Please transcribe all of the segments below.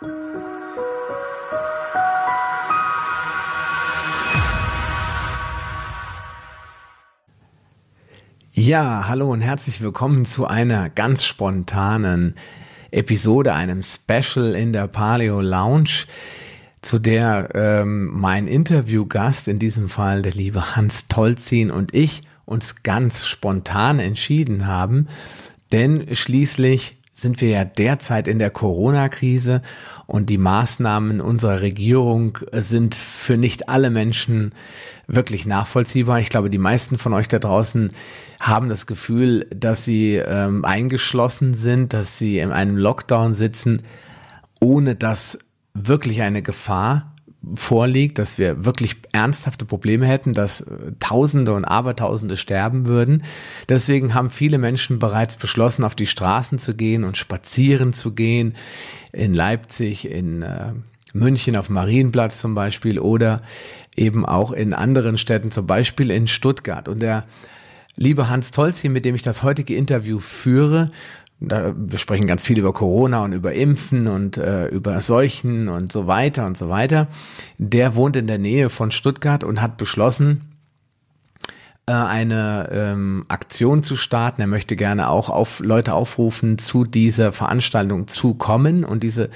Ja, hallo und herzlich willkommen zu einer ganz spontanen Episode, einem Special in der Paleo Lounge, zu der ähm, mein Interviewgast, in diesem Fall der liebe Hans Tolzin und ich uns ganz spontan entschieden haben, denn schließlich sind wir ja derzeit in der Corona-Krise und die Maßnahmen unserer Regierung sind für nicht alle Menschen wirklich nachvollziehbar. Ich glaube, die meisten von euch da draußen haben das Gefühl, dass sie ähm, eingeschlossen sind, dass sie in einem Lockdown sitzen, ohne dass wirklich eine Gefahr vorliegt, dass wir wirklich ernsthafte Probleme hätten, dass äh, Tausende und Abertausende sterben würden. Deswegen haben viele Menschen bereits beschlossen, auf die Straßen zu gehen und spazieren zu gehen. In Leipzig, in äh, München auf Marienplatz zum Beispiel oder eben auch in anderen Städten, zum Beispiel in Stuttgart. Und der liebe Hans Tolzi, mit dem ich das heutige Interview führe, da, wir sprechen ganz viel über Corona und über Impfen und äh, über Seuchen und so weiter und so weiter. Der wohnt in der Nähe von Stuttgart und hat beschlossen, äh, eine ähm, Aktion zu starten. Er möchte gerne auch auf Leute aufrufen, zu dieser Veranstaltung zu kommen. Und diese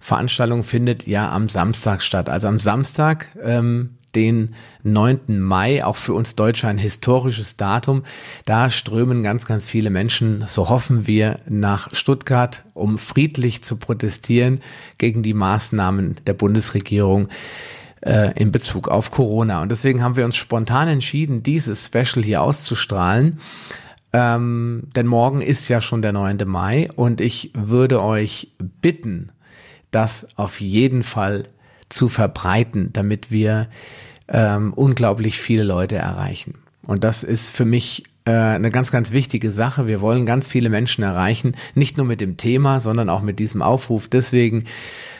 Veranstaltung findet ja am Samstag statt. Also am Samstag, ähm, den 9. Mai, auch für uns Deutsche ein historisches Datum. Da strömen ganz, ganz viele Menschen, so hoffen wir, nach Stuttgart, um friedlich zu protestieren gegen die Maßnahmen der Bundesregierung äh, in Bezug auf Corona. Und deswegen haben wir uns spontan entschieden, dieses Special hier auszustrahlen. Ähm, denn morgen ist ja schon der 9. Mai und ich würde euch bitten, das auf jeden Fall zu verbreiten, damit wir ähm, unglaublich viele Leute erreichen. Und das ist für mich äh, eine ganz, ganz wichtige Sache. Wir wollen ganz viele Menschen erreichen, nicht nur mit dem Thema, sondern auch mit diesem Aufruf. Deswegen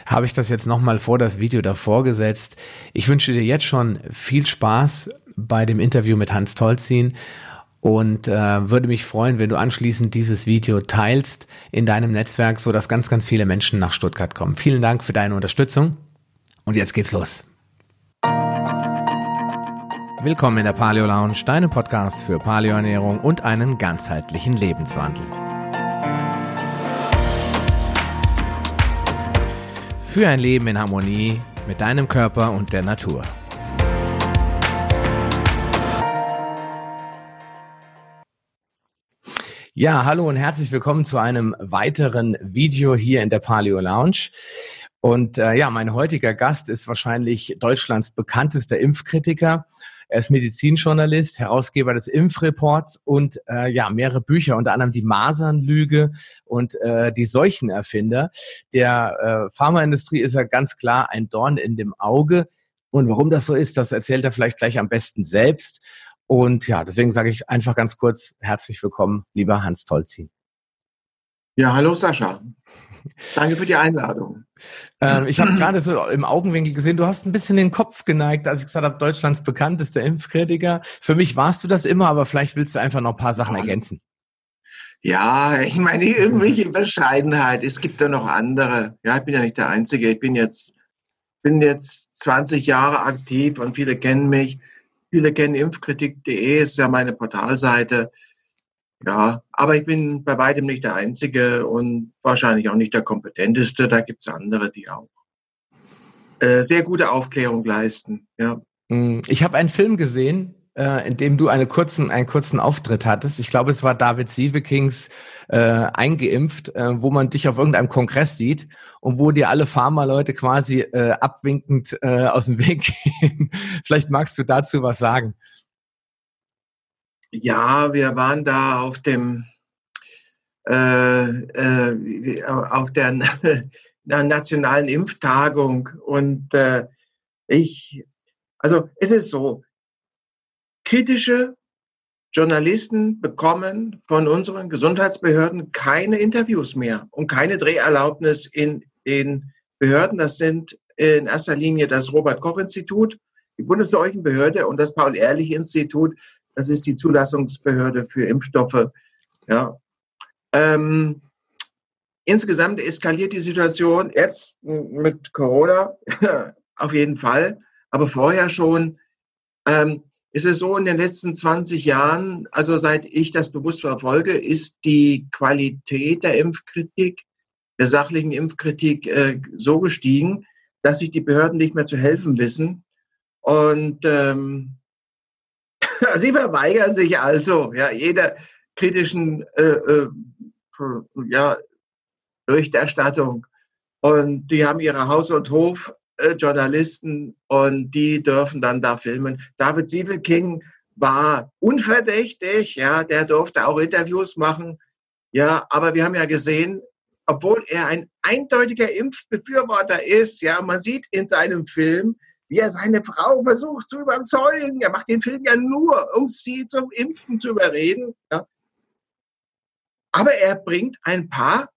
habe ich das jetzt nochmal vor das Video davor gesetzt. Ich wünsche dir jetzt schon viel Spaß bei dem Interview mit Hans Tolzin und äh, würde mich freuen, wenn du anschließend dieses Video teilst in deinem Netzwerk, so dass ganz, ganz viele Menschen nach Stuttgart kommen. Vielen Dank für deine Unterstützung und jetzt geht's los. Willkommen in der Paleo Lounge, deinem Podcast für Paleoernährung und einen ganzheitlichen Lebenswandel. Für ein Leben in Harmonie mit deinem Körper und der Natur. Ja, hallo und herzlich willkommen zu einem weiteren Video hier in der Paleo Lounge. Und äh, ja, mein heutiger Gast ist wahrscheinlich Deutschlands bekanntester Impfkritiker er ist Medizinjournalist, Herausgeber des Impfreports und äh, ja, mehrere Bücher, unter anderem die Masernlüge und äh, die Seuchenerfinder. Der äh, Pharmaindustrie ist er ganz klar ein Dorn in dem Auge. Und warum das so ist, das erzählt er vielleicht gleich am besten selbst. Und ja, deswegen sage ich einfach ganz kurz herzlich willkommen, lieber Hans Tolzin. Ja, hallo Sascha. Danke für die Einladung. Ähm, ich habe gerade so im Augenwinkel gesehen, du hast ein bisschen den Kopf geneigt, als ich gesagt habe, Deutschlands bekanntester Impfkritiker. Für mich warst du das immer, aber vielleicht willst du einfach noch ein paar Sachen ergänzen. Ja, ich meine, irgendwelche Bescheidenheit. Es gibt da noch andere. Ja, ich bin ja nicht der Einzige. Ich bin jetzt, bin jetzt 20 Jahre aktiv und viele kennen mich. Viele kennen impfkritik.de, ist ja meine Portalseite. Ja, aber ich bin bei weitem nicht der Einzige und wahrscheinlich auch nicht der kompetenteste. Da gibt es andere, die auch äh, sehr gute Aufklärung leisten. Ja. Hm, ich habe einen Film gesehen, äh, in dem du eine kurzen, einen kurzen Auftritt hattest. Ich glaube, es war David Sievekings äh, eingeimpft, äh, wo man dich auf irgendeinem Kongress sieht und wo dir alle Pharma-Leute quasi äh, abwinkend äh, aus dem Weg gehen. Vielleicht magst du dazu was sagen. Ja, wir waren da auf dem äh, äh, auf der nationalen Impftagung und äh, ich, also es ist so, kritische Journalisten bekommen von unseren Gesundheitsbehörden keine Interviews mehr und keine Dreherlaubnis in den Behörden. Das sind in erster Linie das Robert Koch Institut, die Bundesseuchenbehörde und das Paul-Ehrlich-Institut das ist die Zulassungsbehörde für Impfstoffe. Ja. Ähm, insgesamt eskaliert die Situation jetzt mit Corona auf jeden Fall, aber vorher schon. Ähm, ist es so, in den letzten 20 Jahren, also seit ich das bewusst verfolge, ist die Qualität der Impfkritik, der sachlichen Impfkritik äh, so gestiegen, dass sich die Behörden nicht mehr zu helfen wissen. Und ähm, sie verweigern sich also ja, jeder kritischen äh, äh, ja, Berichterstattung. Und die haben ihre Haus- und Hof äh, Journalisten und die dürfen dann da filmen. David Sievelking war unverdächtig, ja, der durfte auch Interviews machen. Ja, aber wir haben ja gesehen, obwohl er ein eindeutiger Impfbefürworter ist, ja, man sieht in seinem Film, wie er seine Frau versucht zu überzeugen. Er macht den Film ja nur, um sie zum Impfen zu überreden. Ja. Aber er bringt ein paar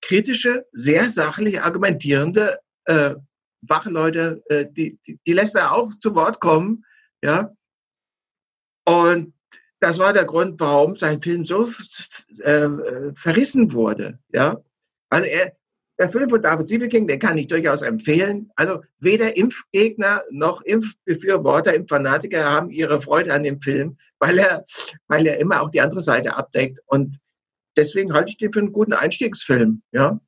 kritische, sehr sachlich argumentierende äh, Wachleute, äh, die, die, die lässt er auch zu Wort kommen, ja. Und das war der Grund, warum sein Film so äh, verrissen wurde, ja. Also er, der Film von David Siebeking, den kann ich durchaus empfehlen. Also weder Impfgegner noch Impfbefürworter, Impffanatiker haben ihre Freude an dem Film, weil er, weil er immer auch die andere Seite abdeckt. Und deswegen halte ich den für einen guten Einstiegsfilm, ja.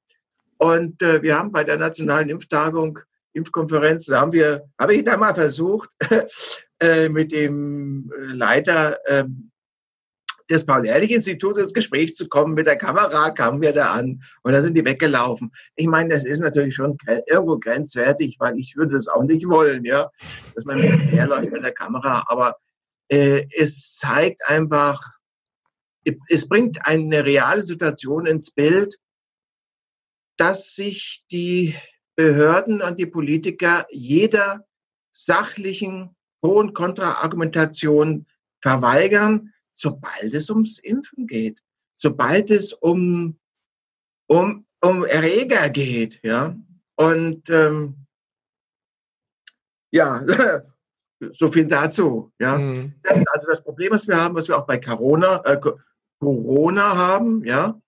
Und äh, wir haben bei der Nationalen Impftagung Impfkonferenz, da haben wir, habe ich da mal versucht, äh, mit dem Leiter äh, des Paul-Ehrlich-Instituts ins Gespräch zu kommen. Mit der Kamera kamen wir da an und da sind die weggelaufen. Ich meine, das ist natürlich schon irgendwo grenzwertig, weil ich würde das auch nicht wollen, ja, dass man herläuft mit der Kamera. Aber äh, es zeigt einfach, es bringt eine reale Situation ins Bild, dass sich die Behörden und die Politiker jeder sachlichen Pro- und Kontraargumentation verweigern, sobald es ums Impfen geht, sobald es um, um, um Erreger geht. Ja? Und ähm, ja, so viel dazu. Ja? Mhm. Das also das Problem, was wir haben, was wir auch bei Corona, äh, Corona haben, ja,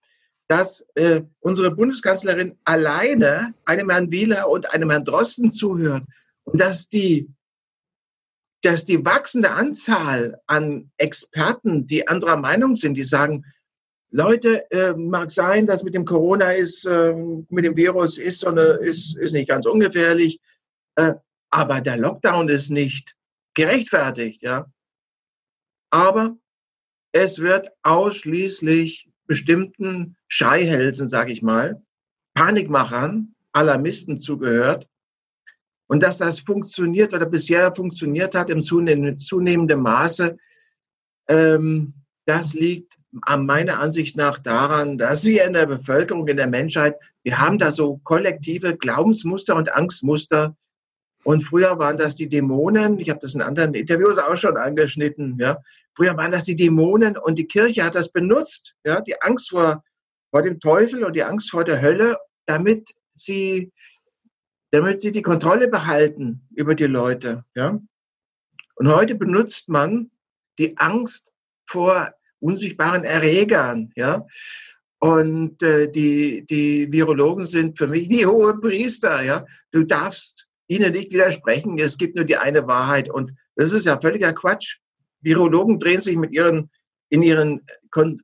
dass äh, unsere Bundeskanzlerin alleine einem Herrn Wieler und einem Herrn Drosten zuhört und dass die, dass die wachsende Anzahl an Experten, die anderer Meinung sind, die sagen, Leute, äh, mag sein, dass mit dem Corona ist, äh, mit dem Virus ist, so ist, ist nicht ganz ungefährlich, äh, aber der Lockdown ist nicht gerechtfertigt, ja. Aber es wird ausschließlich bestimmten Scheihälsen, sage ich mal, Panikmachern, Alarmisten zugehört. Und dass das funktioniert oder bisher funktioniert hat im zunehmenden Maße, ähm, das liegt an meiner Ansicht nach daran, dass wir in der Bevölkerung, in der Menschheit, wir haben da so kollektive Glaubensmuster und Angstmuster. Und früher waren das die Dämonen, ich habe das in anderen Interviews auch schon angeschnitten, ja, Früher waren das die Dämonen und die Kirche hat das benutzt, ja, die Angst vor, vor dem Teufel und die Angst vor der Hölle, damit sie, damit sie die Kontrolle behalten über die Leute, ja. Und heute benutzt man die Angst vor unsichtbaren Erregern, ja. Und äh, die, die Virologen sind für mich wie hohe Priester, ja. Du darfst ihnen nicht widersprechen, es gibt nur die eine Wahrheit. Und das ist ja völliger Quatsch. Virologen drehen sich mit ihren, in ihren Kon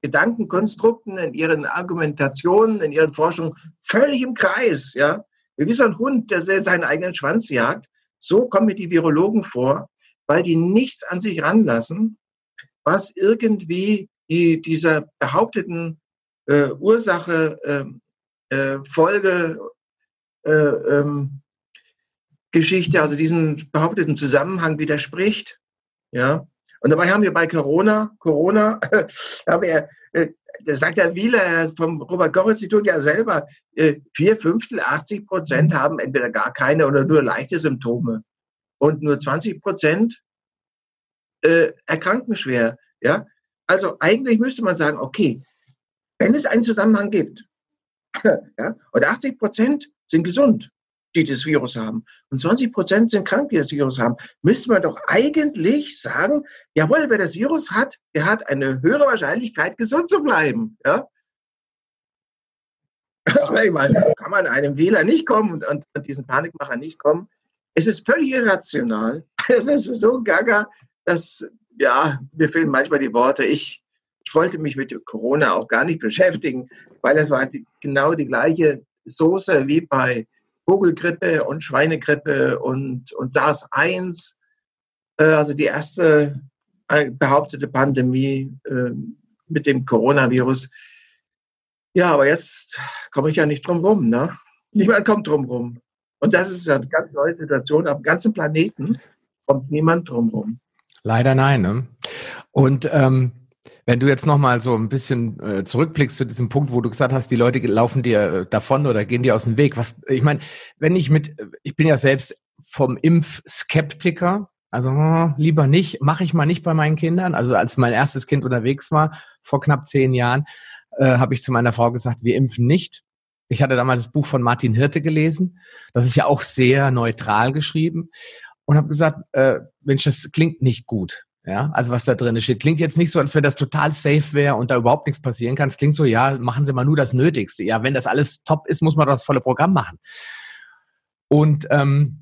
Gedankenkonstrukten, in ihren Argumentationen, in ihren Forschungen völlig im Kreis, ja. Wie so ein Hund, der seinen eigenen Schwanz jagt. So kommen mir die Virologen vor, weil die nichts an sich ranlassen, was irgendwie die, dieser behaupteten äh, Ursache, äh, äh, Folge, äh, ähm, Geschichte, also diesem behaupteten Zusammenhang widerspricht. Ja. Und dabei haben wir bei Corona, Corona, haben wir, das sagt der Wieler vom Robert-Koch-Institut ja selber, äh, vier Fünftel, 80 Prozent haben entweder gar keine oder nur leichte Symptome. Und nur 20 Prozent äh, erkranken schwer. Ja. Also eigentlich müsste man sagen, okay, wenn es einen Zusammenhang gibt, ja, und 80 Prozent sind gesund, die das Virus haben. Und 20 Prozent sind krank, die das Virus haben. Müsste man doch eigentlich sagen, jawohl, wer das Virus hat, der hat eine höhere Wahrscheinlichkeit, gesund zu bleiben. Ja? Aber ich meine, kann man einem Wähler nicht kommen und, und, und diesen Panikmacher nicht kommen? Es ist völlig irrational. Es ist so gaga, dass, ja, mir fehlen manchmal die Worte. Ich, ich wollte mich mit Corona auch gar nicht beschäftigen, weil es war die, genau die gleiche Soße wie bei Vogelgrippe und Schweinegrippe und, und SARS-1. Äh, also die erste äh, behauptete Pandemie äh, mit dem Coronavirus. Ja, aber jetzt komme ich ja nicht drum rum. Ne? Niemand kommt drum rum. Und das ist eine ganz neue Situation. Auf dem ganzen Planeten kommt niemand drum rum. Leider nein. Ne? Und ähm, wenn du jetzt nochmal so ein bisschen äh, zurückblickst zu diesem Punkt, wo du gesagt hast, die Leute laufen dir äh, davon oder gehen dir aus dem Weg. Was, ich meine, wenn ich mit, ich bin ja selbst vom Impfskeptiker, also hm, lieber nicht, mache ich mal nicht bei meinen Kindern. Also als mein erstes Kind unterwegs war, vor knapp zehn Jahren, äh, habe ich zu meiner Frau gesagt, wir impfen nicht. Ich hatte damals das Buch von Martin Hirte gelesen. Das ist ja auch sehr neutral geschrieben. Und habe gesagt, äh, Mensch, das klingt nicht gut. Ja, also was da drin steht. Klingt jetzt nicht so, als wenn das total safe wäre und da überhaupt nichts passieren kann. Es klingt so, ja, machen Sie mal nur das Nötigste. Ja, wenn das alles top ist, muss man das volle Programm machen. Und ähm,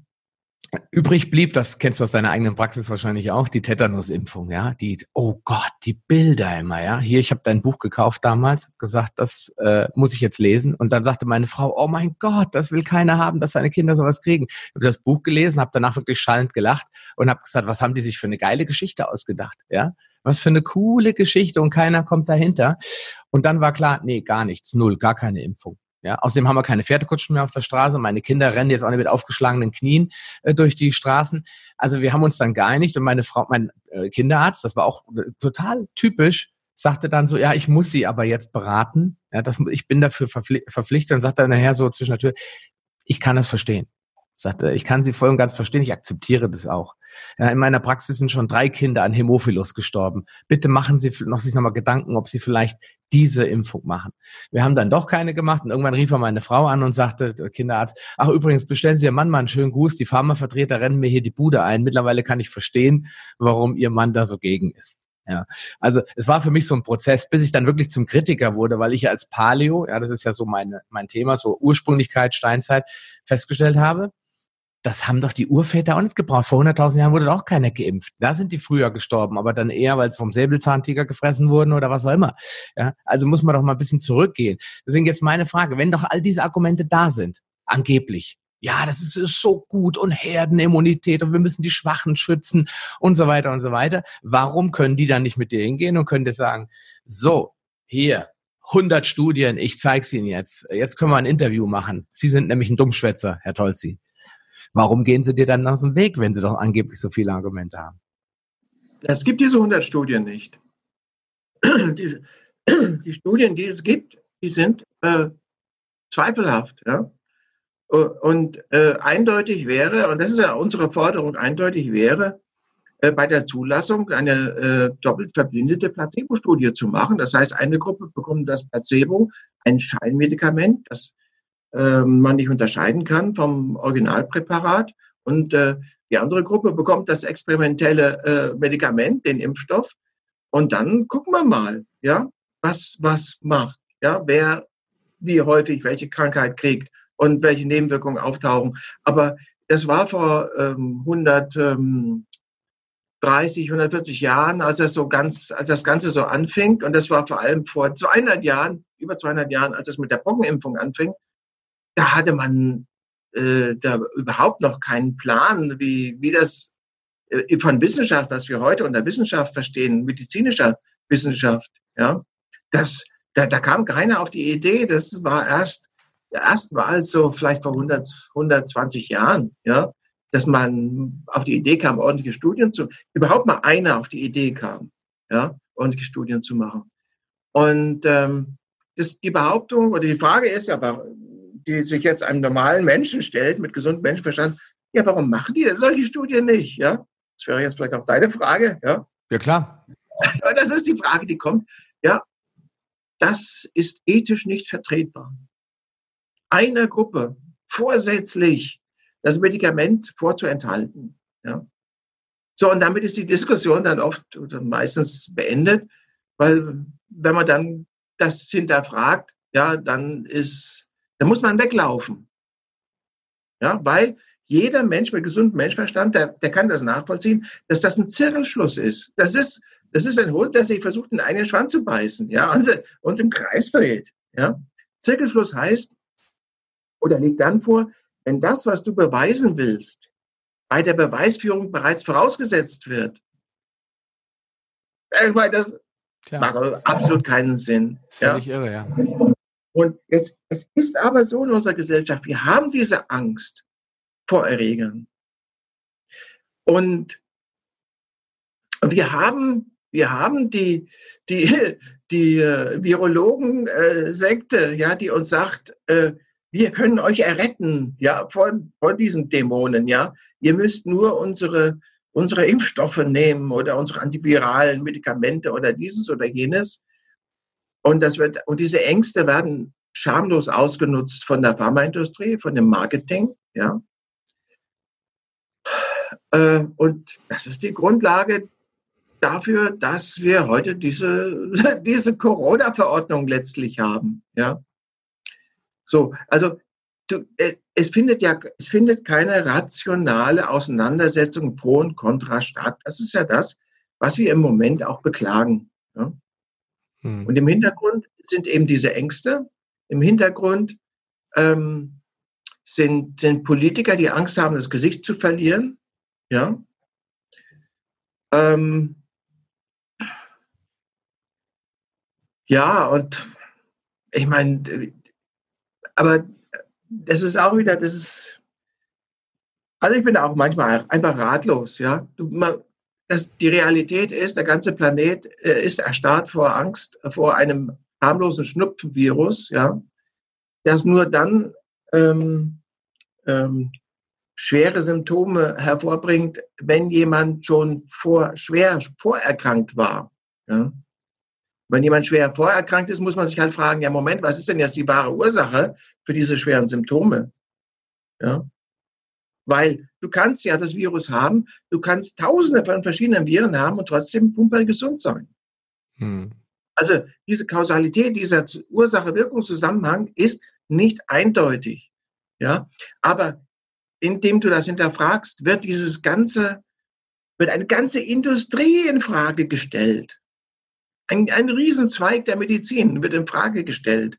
Übrig blieb, das kennst du aus deiner eigenen Praxis wahrscheinlich auch, die Tetanusimpfung, ja, die, oh Gott, die Bilder immer, ja. Hier, ich habe dein Buch gekauft damals, gesagt, das äh, muss ich jetzt lesen. Und dann sagte meine Frau, oh mein Gott, das will keiner haben, dass seine Kinder sowas kriegen. Ich habe das Buch gelesen, habe danach wirklich schallend gelacht und habe gesagt, was haben die sich für eine geile Geschichte ausgedacht, ja? Was für eine coole Geschichte und keiner kommt dahinter. Und dann war klar, nee, gar nichts, null, gar keine Impfung. Ja, außerdem haben wir keine Pferdekutschen mehr auf der Straße. Meine Kinder rennen jetzt auch nicht mit aufgeschlagenen Knien äh, durch die Straßen. Also wir haben uns dann geeinigt und meine Frau, mein äh, Kinderarzt, das war auch äh, total typisch, sagte dann so, ja, ich muss sie aber jetzt beraten. Ja, das, ich bin dafür verpflichtet und sagte dann nachher so zwischen der Tür, ich kann das verstehen. Sagte, ich kann sie voll und ganz verstehen, ich akzeptiere das auch. Ja, in meiner Praxis sind schon drei Kinder an Hämophilus gestorben. Bitte machen Sie noch sich nochmal Gedanken, ob Sie vielleicht diese Impfung machen. Wir haben dann doch keine gemacht und irgendwann rief er meine Frau an und sagte, der Kinderarzt, ach übrigens, bestellen Sie Ihrem Mann mal einen schönen Gruß, die Pharmavertreter rennen mir hier die Bude ein. Mittlerweile kann ich verstehen, warum Ihr Mann da so gegen ist. Ja, also es war für mich so ein Prozess, bis ich dann wirklich zum Kritiker wurde, weil ich als Paleo, ja, das ist ja so meine, mein Thema, so Ursprünglichkeit, Steinzeit, festgestellt habe, das haben doch die Urväter auch nicht gebraucht. Vor 100.000 Jahren wurde doch keiner geimpft. Da sind die früher gestorben, aber dann eher, weil sie vom Säbelzahntiger gefressen wurden oder was auch immer. Ja, also muss man doch mal ein bisschen zurückgehen. Deswegen jetzt meine Frage, wenn doch all diese Argumente da sind, angeblich, ja, das ist, ist so gut und Herdenimmunität und wir müssen die Schwachen schützen und so weiter und so weiter. Warum können die dann nicht mit dir hingehen und können dir sagen, so, hier, 100 Studien, ich zeig's Ihnen jetzt. Jetzt können wir ein Interview machen. Sie sind nämlich ein Dummschwätzer, Herr Tolzi. Warum gehen sie dir dann aus dem Weg, wenn sie doch angeblich so viele Argumente haben? Es gibt diese 100 Studien nicht. Die, die Studien, die es gibt, die sind äh, zweifelhaft. Ja? Und äh, eindeutig wäre, und das ist ja unsere Forderung, eindeutig wäre, äh, bei der Zulassung eine äh, doppelt verblindete Placebo-Studie zu machen. Das heißt, eine Gruppe bekommt das Placebo, ein Scheinmedikament, das äh, man nicht unterscheiden kann vom Originalpräparat. Und äh, die andere Gruppe bekommt das experimentelle äh, Medikament, den Impfstoff. Und dann gucken wir mal, ja, was, was macht, ja, wer wie häufig welche Krankheit kriegt und welche Nebenwirkungen auftauchen. Aber das war vor ähm, 130, 140 Jahren, als das so ganz, als das Ganze so anfing. Und das war vor allem vor 200 Jahren, über 200 Jahren, als es mit der Pockenimpfung anfing da hatte man äh, da überhaupt noch keinen Plan, wie, wie das äh, von Wissenschaft, was wir heute unter Wissenschaft verstehen, medizinischer Wissenschaft, ja, das, da, da kam keiner auf die Idee, das war erst, erst es so vielleicht vor 100, 120 Jahren, ja, dass man auf die Idee kam, ordentliche Studien zu, überhaupt mal einer auf die Idee kam, ja, ordentliche Studien zu machen. Und ähm, das, die Behauptung oder die Frage ist ja, die sich jetzt einem normalen Menschen stellt, mit gesundem Menschenverstand, ja, warum machen die solche Studien nicht? Ja, das wäre jetzt vielleicht auch deine Frage. Ja, ja klar. Das ist die Frage, die kommt. Ja, das ist ethisch nicht vertretbar. Einer Gruppe vorsätzlich das Medikament vorzuenthalten. Ja. So, und damit ist die Diskussion dann oft oder meistens beendet, weil wenn man dann das hinterfragt, ja, dann ist Da muss man weglaufen. Ja, weil jeder Mensch mit gesundem Menschenverstand, der, der kann das nachvollziehen, dass das ein Zirkelschluss ist. Das ist, das ist ein Hund, der sich versucht, in einen Schwanz zu beißen, ja, und, und im Kreis dreht, ja. Zirkelschluss heißt, oder liegt dann vor, wenn das, was du beweisen willst, bei der Beweisführung bereits vorausgesetzt wird. Ich meine, das Klar. macht absolut keinen Sinn. Das ist völlig ja? irre, ja. Und es, es ist aber so in unserer Gesellschaft, wir haben diese Angst vor Erregern. Und wir haben, wir haben die, die, die äh, Virologen-Sekte, äh, ja, die uns sagt, äh, wir können euch erretten, ja, vor, vor diesen Dämonen, ja. Ihr müsst nur unsere, unsere Impfstoffe nehmen oder unsere antiviralen Medikamente oder dieses oder jenes. Und das wird, und diese Ängste werden schamlos ausgenutzt von der Pharmaindustrie, von dem Marketing, ja. Äh, und das ist die Grundlage dafür, dass wir heute diese, diese Corona-Verordnung letztlich haben, ja. So, also du, äh, es findet ja, es findet keine rationale Auseinandersetzung pro und contra statt. Das ist ja das, was wir im Moment auch beklagen. Ja? Hm. Und im Hintergrund sind eben diese Ängste. Im Hintergrund ähm, sind, sind Politiker, die Angst haben, das Gesicht zu verlieren. Ja. Ähm, ja, und ich meine, aber das ist auch wieder, das ist, also ich bin auch manchmal einfach ratlos, ja. Du, man, das, die Realität ist, der ganze Planet äh, ist erstarrt vor Angst vor einem harmlosen Schnupfenvirus, ja, das nur dann ähm, ähm, schwere Symptome hervorbringt, wenn jemand schon vor, schwer vorerkrankt war. Ja. Wenn jemand schwer vorerkrankt ist, muss man sich halt fragen, ja Moment, was ist denn jetzt die wahre Ursache für diese schweren Symptome? Ja. Weil du kannst ja das Virus haben, du kannst tausende von verschiedenen Viren haben und trotzdem pumperl gesund sein. Hm. Also diese Kausalität, dieser Ursache-Wirkungszusammenhang ist nicht eindeutig. Ja, aber indem du das hinterfragst, wird dieses ganze, wird eine ganze Industrie in Frage gestellt. Ein, ein Riesenzweig der Medizin wird in Frage gestellt.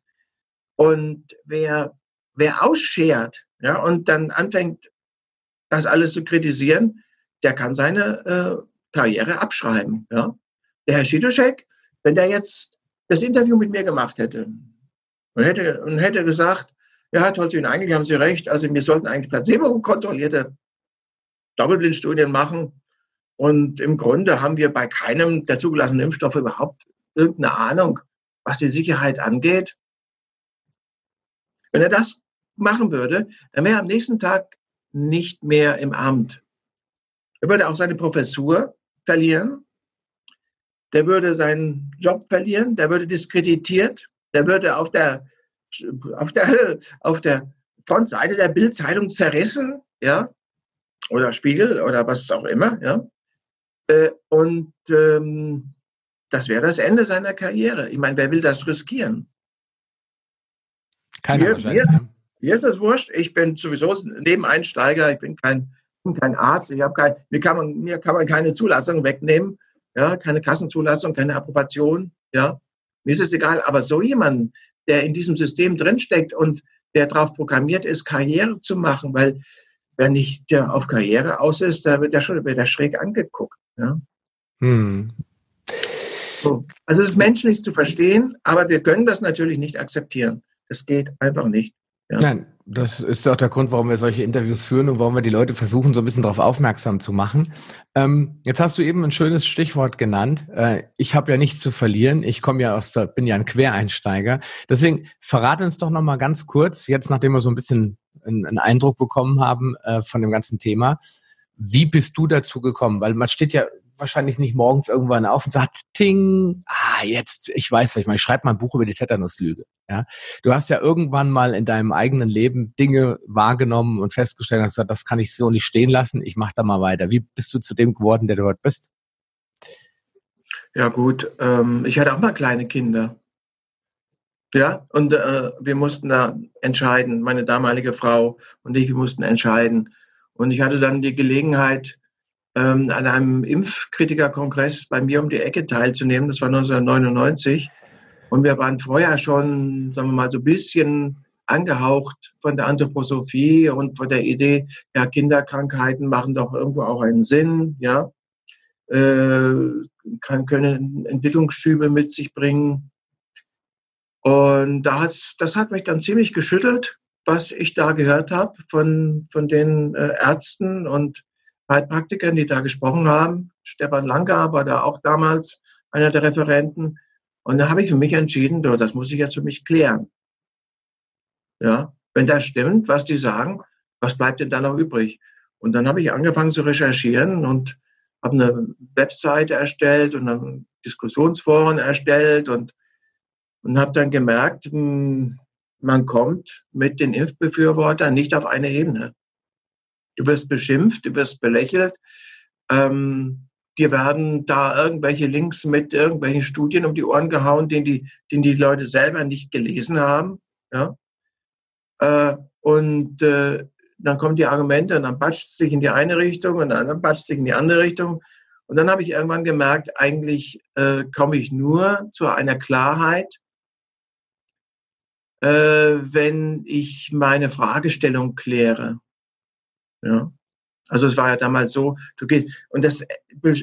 Und wer, wer ausschert, ja, und dann anfängt, das alles zu kritisieren, der kann seine äh, Karriere abschreiben, ja. Der Herr Schiduschek, wenn der jetzt das Interview mit mir gemacht hätte und hätte, und hätte gesagt, ja, Tolzin, eigentlich haben Sie recht, also wir sollten eigentlich placebo-kontrollierte Doppelblindstudien machen, und im Grunde haben wir bei keinem der zugelassenen Impfstoffe überhaupt irgendeine Ahnung, was die Sicherheit angeht. Wenn er das machen würde, dann wäre am nächsten Tag nicht mehr im Amt. Er würde auch seine Professur verlieren. Der würde seinen Job verlieren. Der würde diskreditiert. Der würde auf der, auf der, auf der Frontseite der Bildzeitung zerrissen, ja, oder Spiegel oder was auch immer, ja. Äh, und ähm, das wäre das Ende seiner Karriere. Ich meine, wer will das riskieren? Keiner mir, wahrscheinlich. Mir, mir ist das wurscht. Ich bin sowieso Nebeneinsteiger. Ich bin kein, bin kein Arzt. Ich habe kein, mir kann man, mir kann man keine Zulassung wegnehmen. Ja, keine Kassenzulassung, keine Approbation. Ja, mir ist es egal. Aber so jemand, der in diesem System drinsteckt und der darauf programmiert ist, Karriere zu machen, weil wer nicht der auf Karriere aus ist, da wird er schon wird er schräg angeguckt. Ja? Hm. So. Also es ist menschlich zu verstehen, aber wir können das natürlich nicht akzeptieren. Das geht einfach nicht. Ja. Nein, das ist auch der Grund, warum wir solche Interviews führen und warum wir die Leute versuchen, so ein bisschen darauf aufmerksam zu machen. Ähm, jetzt hast du eben ein schönes Stichwort genannt. Äh, ich habe ja nichts zu verlieren. Ich komme ja aus der, bin ja ein Quereinsteiger. Deswegen verrate uns doch noch mal ganz kurz, jetzt nachdem wir so ein bisschen einen, einen Eindruck bekommen haben äh, von dem ganzen Thema, wie bist du dazu gekommen? Weil man steht ja wahrscheinlich nicht morgens irgendwann auf und sagt, Ting, ah, jetzt, ich weiß, was ich meine, ich schreibe mal ein Buch über die Tetanuslüge. Ja? Du hast ja irgendwann mal in deinem eigenen Leben Dinge wahrgenommen und festgestellt hast, das kann ich so nicht stehen lassen, ich mache da mal weiter. Wie bist du zu dem geworden, der du heute bist? Ja gut, ähm, ich hatte auch mal kleine Kinder. Ja, und äh, wir mussten da entscheiden, meine damalige Frau und ich, mussten entscheiden. Und ich hatte dann die Gelegenheit, ähm, an einem Impfkritikerkongress bei mir um die Ecke teilzunehmen. Das war 1999. Und wir waren vorher schon, sagen wir mal, so ein bisschen angehaucht von der Anthroposophie und von der Idee, ja, Kinderkrankheiten machen doch irgendwo auch einen Sinn, ja, äh, können Entwicklungsschübe mit sich bringen. Und das, das hat mich dann ziemlich geschüttelt, was ich da gehört habe von, von den äh, Ärzten und Heilpraktikern, die da gesprochen haben. Stefan Lanka war da auch damals einer der Referenten. Und da habe ich für mich entschieden, das muss ich jetzt für mich klären. Ja, wenn das stimmt, was die sagen, was bleibt denn dann noch übrig? Und dann habe ich angefangen zu recherchieren und habe eine Webseite erstellt und dann Diskussionsforen erstellt und, und habe dann gemerkt, hm, man kommt mit den Impfbefürwortern nicht auf eine Ebene. Du wirst beschimpft, du wirst belächelt. Ähm, dir werden da irgendwelche Links mit irgendwelchen Studien um die Ohren gehauen, den die, den die Leute selber nicht gelesen haben. Ja? Äh, und äh, dann kommen die Argumente und dann batscht sich in die eine Richtung und dann batscht sich in die andere Richtung. Und dann habe ich irgendwann gemerkt, eigentlich äh, komme ich nur zu einer Klarheit, wenn ich meine Fragestellung kläre. Ja. Also es war ja damals so, du gehst, und das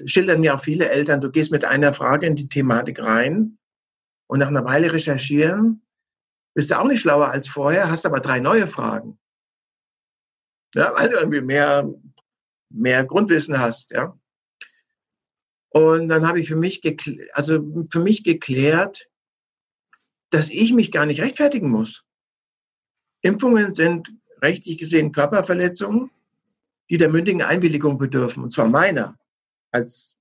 schildern ja auch viele Eltern, du gehst mit einer Frage in die Thematik rein und nach einer Weile recherchieren bist du auch nicht schlauer als vorher, hast aber drei neue Fragen. Ja, weil du irgendwie mehr, mehr Grundwissen hast, ja. Und dann habe ich für mich, also für mich geklärt, dass ich mich gar nicht rechtfertigen muss. Impfungen sind rechtlich gesehen Körperverletzungen, die der mündigen Einwilligung bedürfen, und zwar meiner als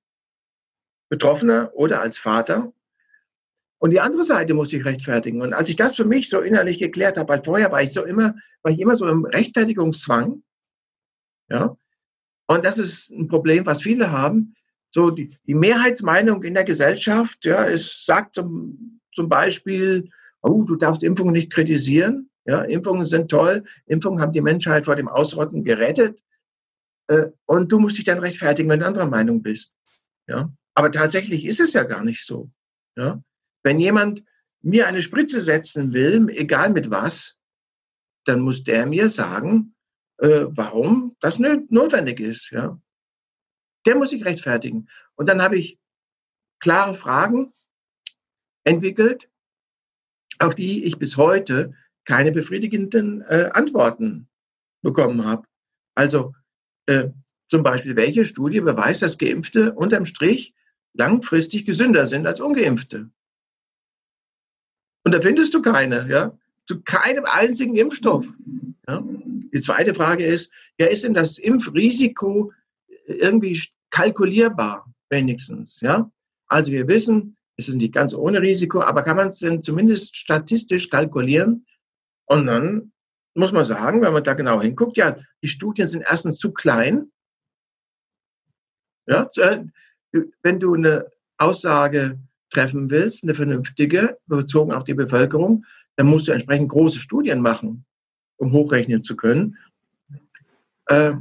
Betroffener oder als Vater. Und die andere Seite muss ich rechtfertigen. Und als ich das für mich so innerlich geklärt habe, weil vorher war ich so immer, war ich immer so im Rechtfertigungszwang. Ja. Und das ist ein Problem, was viele haben. So die, die Mehrheitsmeinung in der Gesellschaft, ja, es sagt zum, zum Beispiel, oh, du darfst Impfungen nicht kritisieren. Ja, Impfungen sind toll. Impfungen haben die Menschheit vor dem Ausrotten gerettet. Äh, und du musst dich dann rechtfertigen, wenn du anderer Meinung bist. Ja, aber tatsächlich ist es ja gar nicht so. Ja, wenn jemand mir eine Spritze setzen will, egal mit was, dann muss der mir sagen, äh, warum das notwendig ist. Ja? Der muss sich rechtfertigen. Und dann habe ich klare Fragen entwickelt, auf die ich bis heute keine befriedigenden äh, Antworten bekommen habe. Also äh, zum Beispiel, welche Studie beweist, dass Geimpfte unterm Strich langfristig gesünder sind als Ungeimpfte? Und da findest du keine, ja, zu keinem einzigen Impfstoff. Ja. Die zweite Frage ist, ja, ist denn das Impfrisiko irgendwie kalkulierbar, wenigstens, ja? Also wir wissen, es ist nicht ganz ohne Risiko, aber kann man es denn zumindest statistisch kalkulieren? Und dann muss man sagen, wenn man da genau hinguckt, ja, die Studien sind erstens zu klein. Ja, wenn du eine Aussage treffen willst, eine vernünftige, bezogen auf die Bevölkerung, dann musst du entsprechend große Studien machen, um hochrechnen zu können. Äh,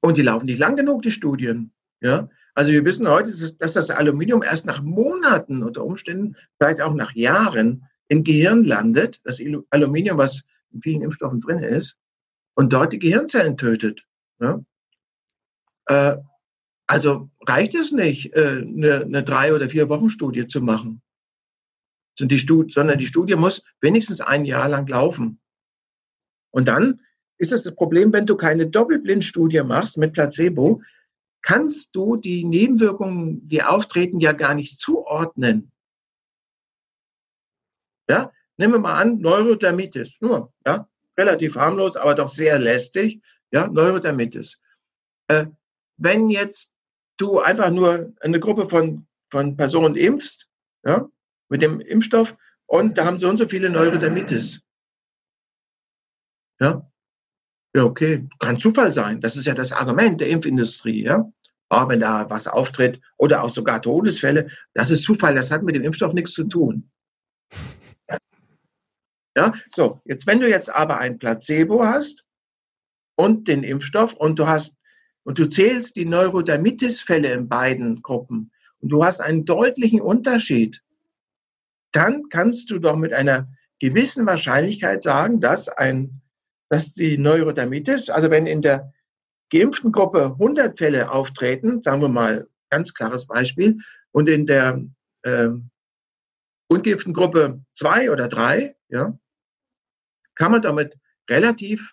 und die laufen nicht lang genug, die Studien. Ja? Also wir wissen heute, dass das Aluminium erst nach Monaten unter Umständen, vielleicht auch nach Jahren im Gehirn landet, das Aluminium, was in vielen Impfstoffen drin ist, und dort die Gehirnzellen tötet. Ja? Äh, also reicht es nicht, äh, eine, eine drei- oder vier Wochen Studie zu machen, sondern die Studie muss wenigstens ein Jahr lang laufen. Und dann ist es das Problem, wenn du keine Doppelblindstudie machst mit Placebo, kannst du die Nebenwirkungen, die auftreten, ja gar nicht zuordnen. Ja, nehmen wir mal an, Neurodermitis, nur, ja, relativ harmlos, aber doch sehr lästig, ja, Neurodermitis. Äh, wenn jetzt du einfach nur eine Gruppe von, von Personen impfst, ja, mit dem Impfstoff und da haben so und so viele Neurodermitis. Ja. Ja, okay. Kann Zufall sein. Das ist ja das Argument der Impfindustrie, ja. Aber ah, wenn da was auftritt oder auch sogar Todesfälle, das ist Zufall, das hat mit dem Impfstoff nichts zu tun. Ja, so, jetzt, wenn du jetzt aber ein Placebo hast und den Impfstoff und du hast, und du zählst die Neurodermitis-Fälle in beiden Gruppen und du hast einen deutlichen Unterschied, dann kannst du doch mit einer gewissen Wahrscheinlichkeit sagen, dass ein, dass die Neurodermitis, also wenn in der geimpften Gruppe 100 Fälle auftreten, sagen wir mal, ganz klares Beispiel, und in der äh, ungeimpften Gruppe zwei oder drei, ja, kann man damit relativ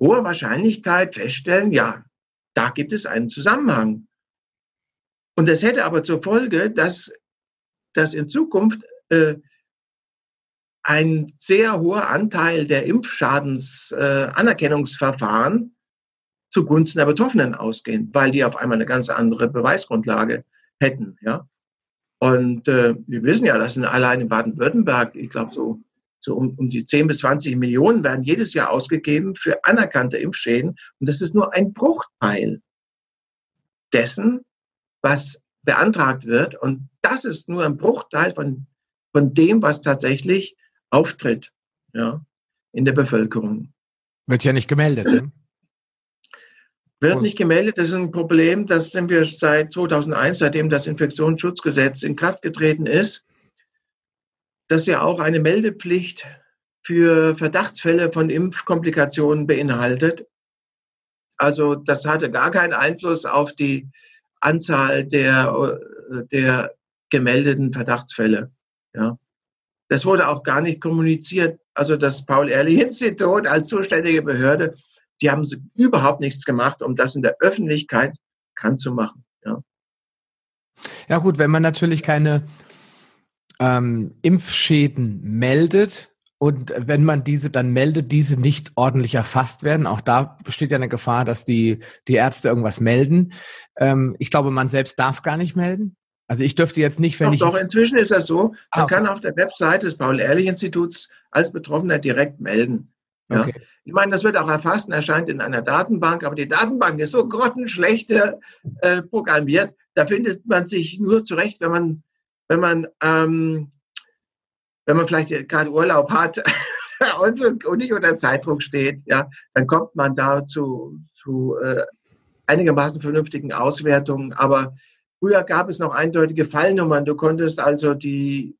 hoher Wahrscheinlichkeit feststellen, ja, da gibt es einen Zusammenhang. Und das hätte aber zur Folge, dass, dass in Zukunft äh, ein sehr hoher Anteil der Impfschadensanerkennungsverfahren äh, zugunsten der Betroffenen ausgehen, weil die auf einmal eine ganz andere Beweisgrundlage hätten. Ja? Und äh, wir wissen ja, dass in, allein in Baden-Württemberg, ich glaube, so, so um, um die 10 bis 20 Millionen werden jedes Jahr ausgegeben für anerkannte Impfschäden. Und das ist nur ein Bruchteil dessen, was beantragt wird. Und das ist nur ein Bruchteil von, von dem, was tatsächlich auftritt ja, in der Bevölkerung. Wird ja nicht gemeldet. Ne? Wird nicht gemeldet, das ist ein Problem, das sind wir seit 2001, seitdem das Infektionsschutzgesetz in Kraft getreten ist, das ja auch eine Meldepflicht für Verdachtsfälle von Impfkomplikationen beinhaltet. Also das hatte gar keinen Einfluss auf die Anzahl der, der gemeldeten Verdachtsfälle. Ja. Das wurde auch gar nicht kommuniziert. Also das Paul-Ehrlich-Institut als zuständige Behörde die haben überhaupt nichts gemacht, um das in der Öffentlichkeit bekannt zu machen. Ja, ja gut, wenn man natürlich keine ähm, Impfschäden meldet, und wenn man diese dann meldet, diese nicht ordentlich erfasst werden, auch da besteht ja eine Gefahr, dass die, die Ärzte irgendwas melden. Ähm, ich glaube, man selbst darf gar nicht melden. Also ich dürfte jetzt nicht, wenn doch, ich. Doch, inzwischen ist das so. Man ah, kann auf der Webseite des Paul-Ehrlich-Instituts als Betroffener direkt melden. Ja. Okay. Ich meine, das wird auch erfasst und erscheint in einer Datenbank, aber die Datenbank ist so grottenschlecht äh, programmiert, da findet man sich nur zurecht, wenn man, wenn man, ähm, wenn man vielleicht gerade Urlaub hat und, und, nicht unter Zeitdruck steht, ja, dann kommt man da zu, zu äh, einigermaßen vernünftigen Auswertungen. Aber früher gab es noch eindeutige Fallnummern. Du konntest also die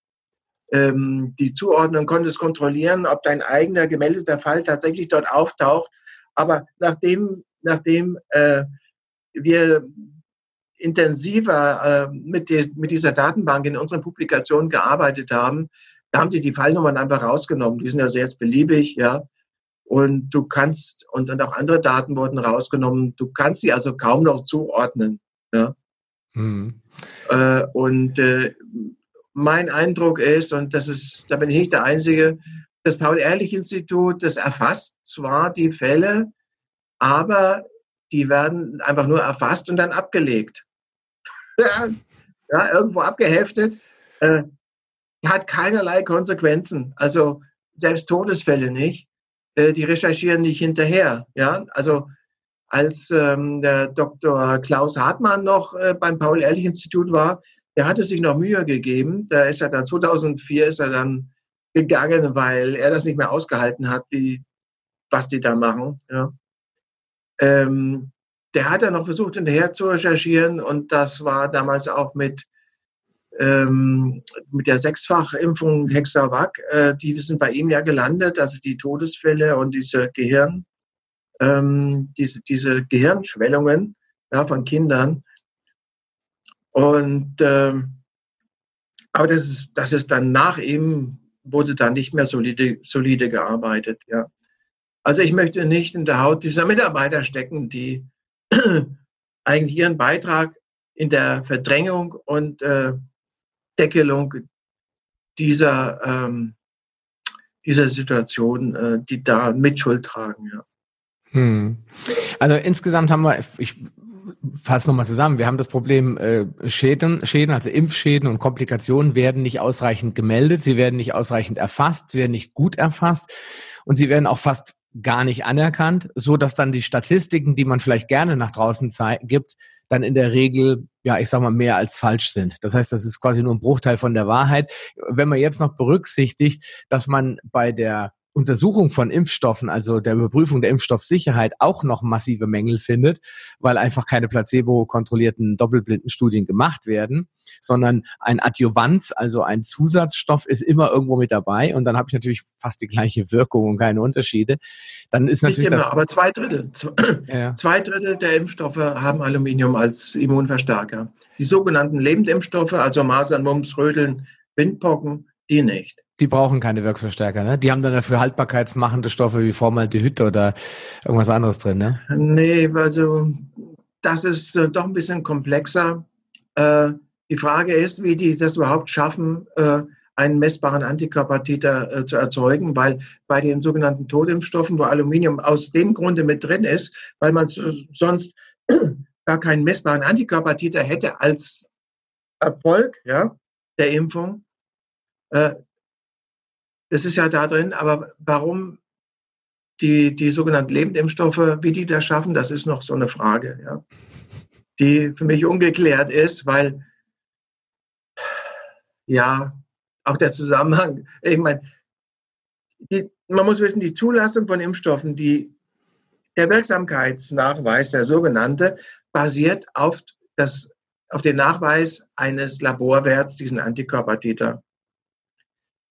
ähm, die Zuordnung, konntest kontrollieren, ob dein eigener gemeldeter Fall tatsächlich dort auftaucht. Aber nachdem, nachdem äh, wir intensiver äh, mit, die, mit dieser Datenbank in unseren Publikationen gearbeitet haben, da haben sie die Fallnummern einfach rausgenommen. Die sind ja jetzt beliebig, ja. Und du kannst, und dann auch andere Daten wurden rausgenommen, du kannst sie also kaum noch zuordnen. Ja. Mhm. Äh, und äh, mein Eindruck ist, und das ist, da bin ich nicht der Einzige, das Paul-Ehrlich-Institut, das erfasst zwar die Fälle, aber die werden einfach nur erfasst und dann abgelegt. Ja, irgendwo abgeheftet, äh, hat keinerlei Konsequenzen. Also selbst Todesfälle nicht. Äh, die recherchieren nicht hinterher. Ja, also als ähm, der Dr. Klaus Hartmann noch äh, beim Paul-Ehrlich-Institut war, der hatte sich noch Mühe gegeben. Da ist er dann 2004 ist er dann gegangen, weil er das nicht mehr ausgehalten hat, wie, was die da machen. Ja. Ähm, der hat dann noch versucht, hinterher zu recherchieren und das war damals auch mit, ähm, mit der Sechsfachimpfung Hexavac. Äh, die sind bei ihm ja gelandet, also die Todesfälle und diese Gehirn, ähm, diese, diese Gehirnschwellungen ja, von Kindern. Und ähm, aber das ist, das ist dann nach ihm wurde dann nicht mehr solide, solide gearbeitet. Ja. Also ich möchte nicht in der Haut dieser Mitarbeiter stecken, die eigentlich ihren Beitrag in der Verdrängung und äh, Deckelung dieser, ähm, dieser Situation, äh, die da Mitschuld tragen. Ja. Hm. Also insgesamt haben wir, ich fasse nochmal zusammen. Wir haben das Problem äh, Schäden, Schäden, also Impfschäden und Komplikationen werden nicht ausreichend gemeldet, sie werden nicht ausreichend erfasst, sie werden nicht gut erfasst und sie werden auch fast gar nicht anerkannt, so dass dann die Statistiken, die man vielleicht gerne nach draußen gibt, dann in der Regel ja, ich sag mal, mehr als falsch sind. Das heißt, das ist quasi nur ein Bruchteil von der Wahrheit. Wenn man jetzt noch berücksichtigt, dass man bei der Untersuchung von Impfstoffen, also der Überprüfung der Impfstoffsicherheit, auch noch massive Mängel findet, weil einfach keine placebo-kontrollierten doppelblinden Studien gemacht werden, sondern ein Adjuvant, also ein Zusatzstoff, ist immer irgendwo mit dabei und dann habe ich natürlich fast die gleiche Wirkung und keine Unterschiede. Dann ist natürlich Nicht immer, das, aber zwei Drittel, ja. zwei Drittel der Impfstoffe haben Aluminium als Immunverstärker. Die sogenannten Lebendimpfstoffe, also Masern, Mumps, Röteln, Windpocken, die nicht. Die brauchen keine Wirkverstärker, ne? Die haben dann dafür haltbarkeitsmachende Stoffe wie Formaldehyd oder irgendwas anderes drin, ne? Nee, also das ist äh, doch ein bisschen komplexer. Äh, die Frage ist, wie die das überhaupt schaffen, äh, einen messbaren Antikörpertiter äh, zu erzeugen, weil bei den sogenannten Totimpfstoffen, wo Aluminium aus dem Grunde mit drin ist, weil man sonst gar keinen messbaren Antikörpertiter hätte als Erfolg ja, der Impfung, äh, das ist ja da drin, aber warum die, die sogenannten Lebendimpfstoffe, wie die das schaffen, das ist noch so eine Frage, ja, die für mich ungeklärt ist, weil ja, auch der Zusammenhang, ich meine, die, man muss wissen, die Zulassung von Impfstoffen, die, der Wirksamkeitsnachweis, der sogenannte, basiert auf, das, auf den Nachweis eines Laborwerts, diesen Antikörpertiter.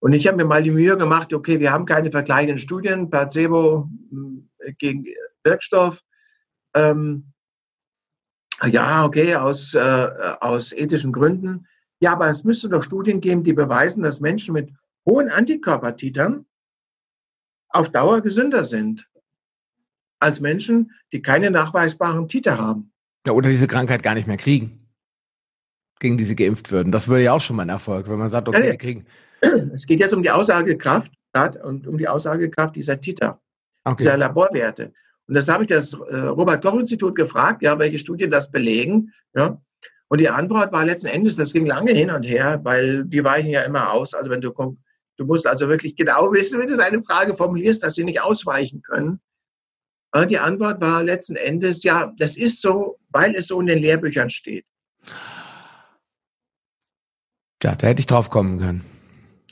Und ich habe mir mal die Mühe gemacht, okay, wir haben keine vergleichenden Studien, Placebo äh, gegen Wirkstoff. Ähm, ja, okay, aus, äh, aus ethischen Gründen. Ja, aber es müsste doch Studien geben, die beweisen, dass Menschen mit hohen Antikörpertitern auf Dauer gesünder sind als Menschen, die keine nachweisbaren Titer haben. Ja, oder diese Krankheit gar nicht mehr kriegen, gegen die sie geimpft würden. Das wäre ja auch schon mal ein Erfolg, wenn man sagt, okay, ja, die kriegen es geht jetzt um die Aussagekraft und um die Aussagekraft dieser Titer, okay. dieser Laborwerte. Und das habe ich das äh, Robert-Koch-Institut gefragt, ja, welche Studien das belegen. Ja. Und die Antwort war letzten Endes, das ging lange hin und her, weil die weichen ja immer aus. Also wenn du du musst also wirklich genau wissen, wenn du deine Frage formulierst, dass sie nicht ausweichen können. Und die Antwort war letzten Endes, ja, das ist so, weil es so in den Lehrbüchern steht. Ja, da hätte ich drauf kommen können.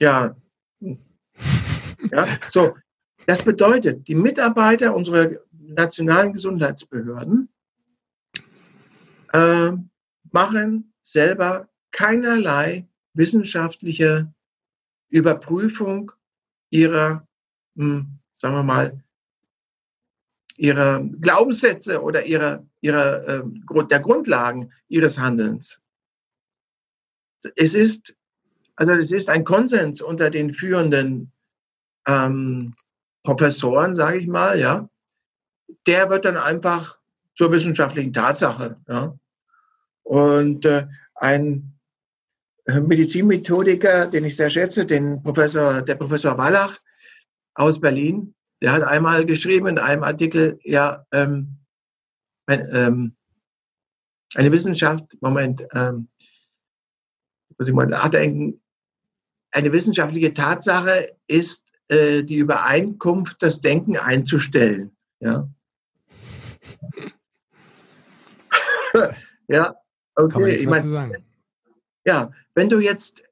Ja. ja, so. Das bedeutet, die Mitarbeiter unserer nationalen Gesundheitsbehörden äh, machen selber keinerlei wissenschaftliche Überprüfung ihrer, mh, hm, sagen wir mal, ihrer Glaubenssätze oder ihrer, ihrer, äh, der Grundlagen ihres Handelns. Es ist also es ist ein Konsens unter den führenden ähm, Professoren, sage ich mal, ja. Der wird dann einfach zur wissenschaftlichen Tatsache. Ja. Und äh, ein Medizinmethodiker, den ich sehr schätze, den Professor, der Professor Wallach aus Berlin, der hat einmal geschrieben in einem Artikel, ja, ähm, ein, ähm, eine Wissenschaft, Moment, ähm, muss ich mal nachdenken, eine wissenschaftliche Tatsache ist äh, die Übereinkunft, das Denken einzustellen. Ja, ja okay. ich meine, ja, wenn du jetzt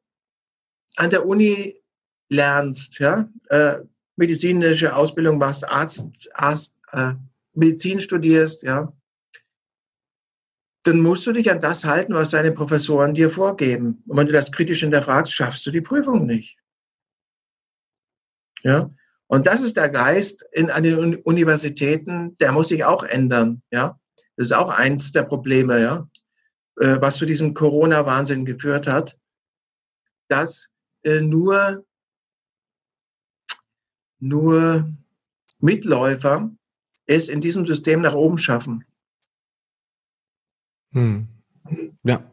an der Uni lernst, ja, äh, medizinische Ausbildung machst, Arzt, Arzt äh, Medizin studierst, ja, dann musst du dich an das halten, was deine Professoren dir vorgeben. Und wenn du das kritisch hinterfragst, schaffst du die Prüfung nicht. Ja? Und das ist der Geist in, an den Universitäten, der muss sich auch ändern. Ja? Das ist auch eins der Probleme, ja? Äh, was zu diesem Corona-Wahnsinn geführt hat, dass äh, nur, nur Mitläufer es in diesem System nach oben schaffen. Hm. Ja,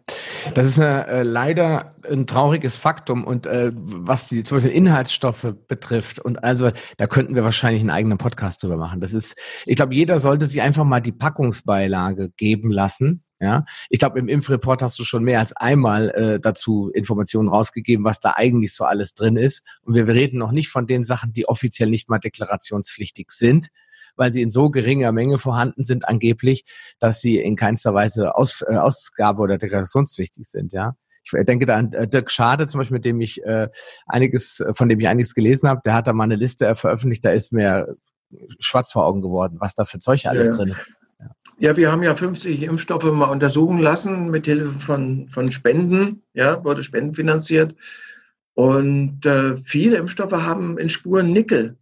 das ist äh, leider ein trauriges Faktum und äh, was die zum Beispiel Inhaltsstoffe betrifft und also da könnten wir wahrscheinlich einen eigenen Podcast drüber machen. Das ist, ich glaube, jeder sollte sich einfach mal die Packungsbeilage geben lassen. Ja, ich glaube, im Impfreport hast du schon mehr als einmal äh, dazu Informationen rausgegeben, was da eigentlich so alles drin ist. Und wir reden noch nicht von den Sachen, die offiziell nicht mal deklarationspflichtig sind weil sie in so geringer Menge vorhanden sind, angeblich, dass sie in keinster Weise Aus, äh, Ausgabe- oder deklarationspflichtig sind, ja. Ich denke da an äh, Dirk Schade, zum Beispiel, mit dem ich äh, einiges, von dem ich einiges gelesen habe, der hat da mal eine Liste veröffentlicht, da ist mir schwarz vor Augen geworden, was da für Zeug alles ja. drin ist. Ja. ja. wir haben ja 50 Impfstoffe mal untersuchen lassen mit Hilfe von, von Spenden, ja, wurde spendenfinanziert. Und äh, viele Impfstoffe haben in Spuren Nickel.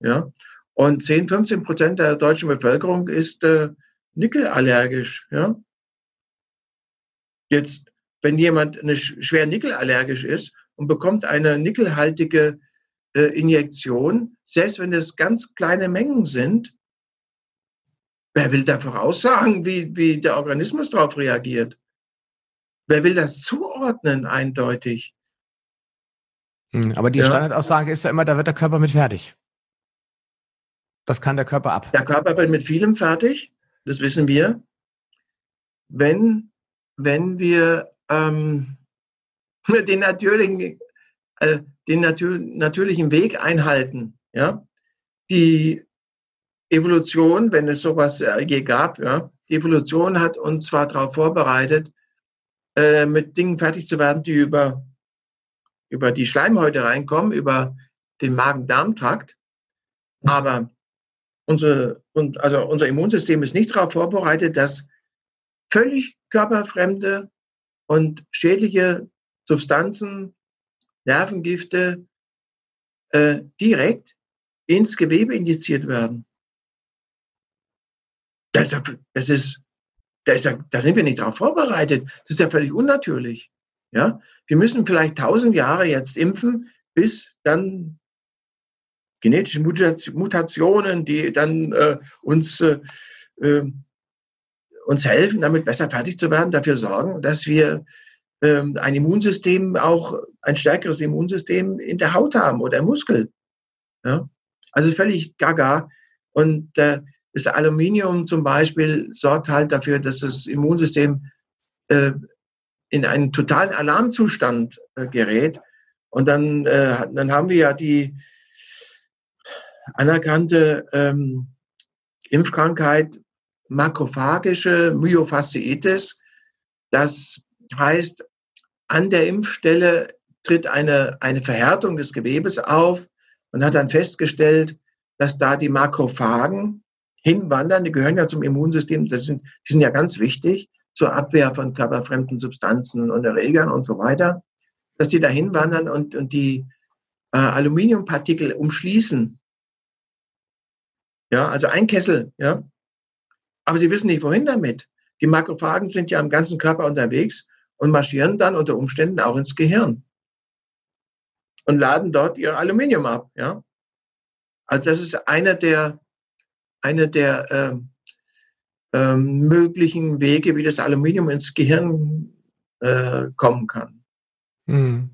Ja, und 10, 15 Prozent der deutschen Bevölkerung ist äh, nickelallergisch. Ja, jetzt, wenn jemand eine schwer nickelallergisch ist und bekommt eine nickelhaltige äh, Injektion, selbst wenn es ganz kleine Mengen sind, wer will da voraussagen, wie, wie der Organismus darauf reagiert? Wer will das zuordnen eindeutig? Hm, aber die ja. Standardaussage ist ja immer, da wird der Körper mit fertig. Das kann der Körper ab. Der Körper wird mit vielem fertig, das wissen wir. Wenn, wenn wir ähm, den natürlichen, äh, den natür natürlichen Weg einhalten, ja, die Evolution, wenn es sowas äh, je gab, ja, die Evolution hat uns zwar darauf vorbereitet, äh, mit Dingen fertig zu werden, die über, über die Schleimhäute reinkommen, über den Magen-Darm-Trakt, aber unsere, und, also unser Immunsystem ist nicht darauf vorbereitet, dass völlig körperfremde und schädliche Substanzen, Nervengifte äh, direkt ins Gewebe injiziert werden. Das, das ist, da, ist, da sind wir nicht darauf vorbereitet. Das ist ja völlig unnatürlich. Ja? Wir müssen vielleicht tausend Jahre jetzt impfen, bis dann genetische Mutationen, die dann äh, uns, äh, äh, uns helfen, damit besser fertig zu werden, dafür sorgen, dass wir äh, ein Immunsystem, auch ein stärkeres Immunsystem in der Haut haben oder im Muskel. Ja? Also völlig gaga. Und äh, das Aluminium zum Beispiel sorgt halt dafür, dass das Immunsystem äh, in einen totalen Alarmzustand äh, gerät. Und dann, dann haben wir ja die, anerkannte ähm, Impfkrankheit makrophagische Myofasziitis. Das heißt, an der Impfstelle tritt eine, eine Verhärtung des Gewebes auf und hat dann festgestellt, dass da die Makrophagen hinwandern, die gehören ja zum Immunsystem, das sind, die sind ja ganz wichtig zur Abwehr von körperfremden Substanzen und Erregern und so weiter, dass die da hinwandern und, und die äh, Aluminiumpartikel umschließen ja, also ein Kessel, ja. Aber sie wissen nicht, wohin damit. Die Makrophagen sind ja am ganzen Körper unterwegs und marschieren dann unter Umständen auch ins Gehirn und laden dort ihr Aluminium ab, ja. Also das ist einer der, eine der äh, äh, möglichen Wege, wie das Aluminium ins Gehirn äh, kommen kann. Hm.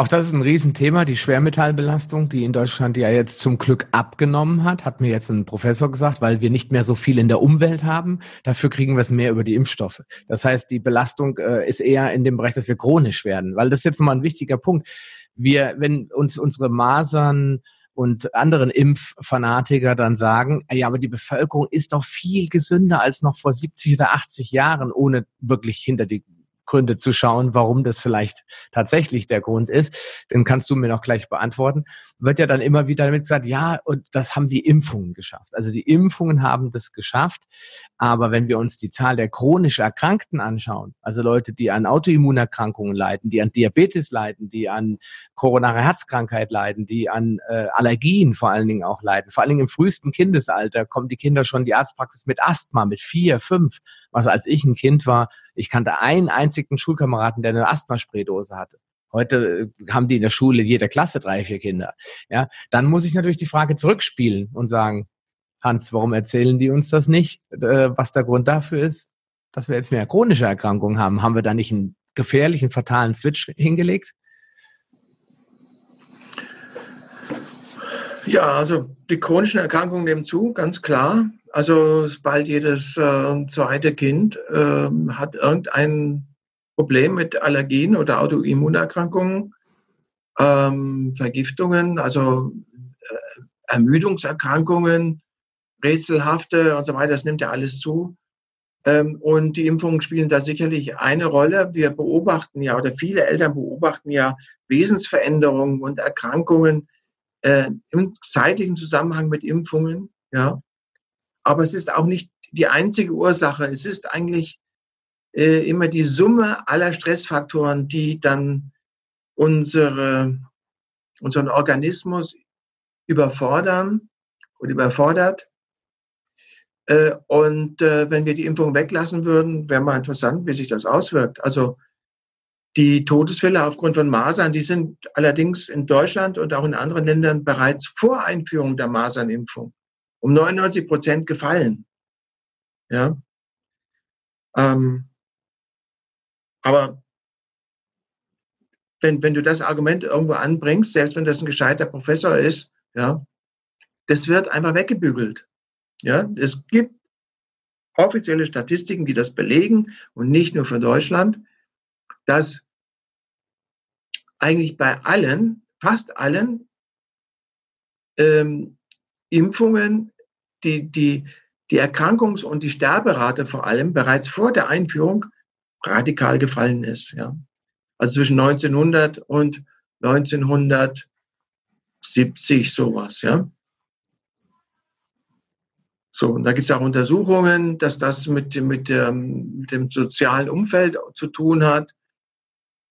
Auch das ist ein Riesenthema, die Schwermetallbelastung, die in Deutschland ja jetzt zum Glück abgenommen hat, hat mir jetzt ein Professor gesagt, weil wir nicht mehr so viel in der Umwelt haben. Dafür kriegen wir es mehr über die Impfstoffe. Das heißt, die Belastung äh, ist eher in dem Bereich, dass wir chronisch werden, weil das ist jetzt nochmal ein wichtiger Punkt. Wir, wenn uns unsere Masern und anderen Impffanatiker dann sagen, ja, aber die Bevölkerung ist doch viel gesünder als noch vor 70 oder 80 Jahren, ohne wirklich hinter die Gründe zu schauen, warum das vielleicht tatsächlich der Grund ist. Den kannst du mir noch gleich beantworten. Wird ja dann immer wieder damit gesagt, ja, und das haben die Impfungen geschafft. Also die Impfungen haben das geschafft. Aber wenn wir uns die Zahl der chronisch Erkrankten anschauen, also Leute, die an Autoimmunerkrankungen leiden, die an Diabetes leiden, die an koronare Herzkrankheit leiden, die an äh, Allergien vor allen Dingen auch leiden, vor allen Dingen im frühesten Kindesalter kommen die Kinder schon in die Arztpraxis mit Asthma, mit vier, fünf, was als ich ein Kind war, ich kannte einen einzigen Schulkameraden, der eine Asthmaspraydose hatte. Heute äh, haben die in der Schule jeder Klasse drei, vier Kinder. Ja, dann muss ich natürlich die Frage zurückspielen und sagen, Hans, warum erzählen die uns das nicht? Äh, was der Grund dafür ist, dass wir jetzt mehr chronische Erkrankungen haben. Haben wir da nicht einen gefährlichen, fatalen Switch hingelegt? Ja, also die chronischen Erkrankungen nehmen zu, ganz klar. Also bald jedes äh, zweite Kind äh, hat irgendein Problem mit Allergien oder Autoimmunerkrankungen, ähm, Vergiftungen, also äh, Ermüdungserkrankungen, rätselhafte und so weiter, das nimmt ja alles zu. Ähm, und die Impfungen spielen da sicherlich eine Rolle. Wir beobachten ja, oder viele Eltern beobachten ja Wesensveränderungen und Erkrankungen äh, im zeitlichen Zusammenhang mit Impfungen. Ja. Aber es ist auch nicht die einzige Ursache. Es ist eigentlich äh, immer die Summe aller Stressfaktoren, die dann unsere, unseren Organismus überfordern und überfordert äh, und äh, wenn wir die Impfung weglassen würden, wäre mal interessant, wie sich das auswirkt. Also die Todesfälle aufgrund von Masern, die sind allerdings in Deutschland und auch in anderen Ländern bereits vor Einführung der Masernimpfung um 99 Prozent gefallen. Ja. Ähm, aber wenn, wenn du das Argument irgendwo anbringst, selbst wenn das ein gescheiter Professor ist, ja, das wird einfach weggebügelt. Ja, es gibt offizielle Statistiken, die das belegen und nicht nur für Deutschland, dass eigentlich bei allen, fast allen ähm, Impfungen die, die, die Erkrankungs- und die Sterberate vor allem bereits vor der Einführung radikal gefallen ist. Ja. Also zwischen 1900 und 1970 sowas. Ja. So, und da gibt es auch Untersuchungen, dass das mit, mit, dem, mit dem sozialen Umfeld zu tun hat.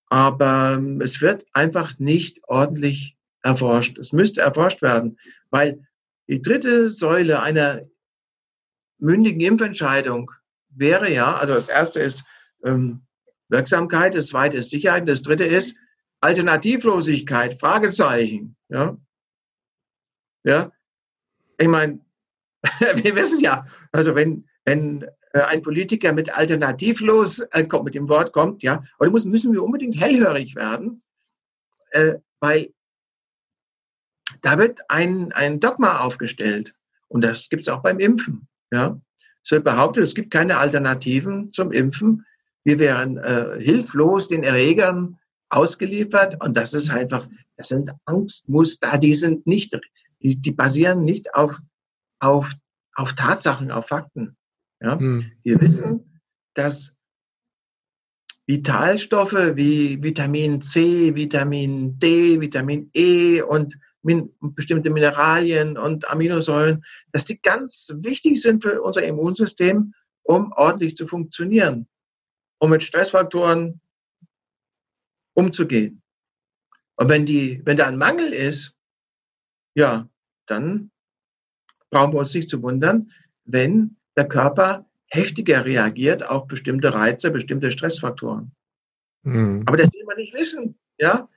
Aber ähm, es wird einfach nicht ordentlich erforscht. Es müsste erforscht werden, weil die dritte Säule einer mündigen Impfentscheidung wäre ja, also das erste ist ähm, Wirksamkeit, das zweite ist Sicherheit, das dritte ist Alternativlosigkeit, Fragezeichen. Ja, ja. Ich meine, wir wissen ja, also wenn, wenn äh, ein Politiker mit alternativlos äh, kommt, mit dem Wort kommt, ja, oder müssen wir unbedingt hellhörig werden, äh, weil da wird ein, ein Dogma aufgestellt. Und das gibt es auch beim Impfen. Ja. Es wird behauptet, es gibt keine Alternativen zum Impfen. Wir wären äh, hilflos den Erregern ausgeliefert. Und das ist einfach, das sind Angstmuster, die sind nicht, die, die basieren nicht auf auf, auf Tatsachen, auf Fakten. Ja? Hm. Wir wissen, dass Vitalstoffe wie Vitamin C, Vitamin D, Vitamin E und min bestimmte Mineralien und Aminosäuren, dass die ganz wichtig sind für unser Immunsystem, um ordentlich zu funktionieren, um mit Stressfaktoren umzugehen. Und wenn die, wenn da ein Mangel ist, ja, dann brauchen wir uns nicht zu wundern, wenn der Körper heftiger reagiert auf bestimmte Reize, bestimmte Stressfaktoren. Mhm. Aber das will man nicht wissen. Ja?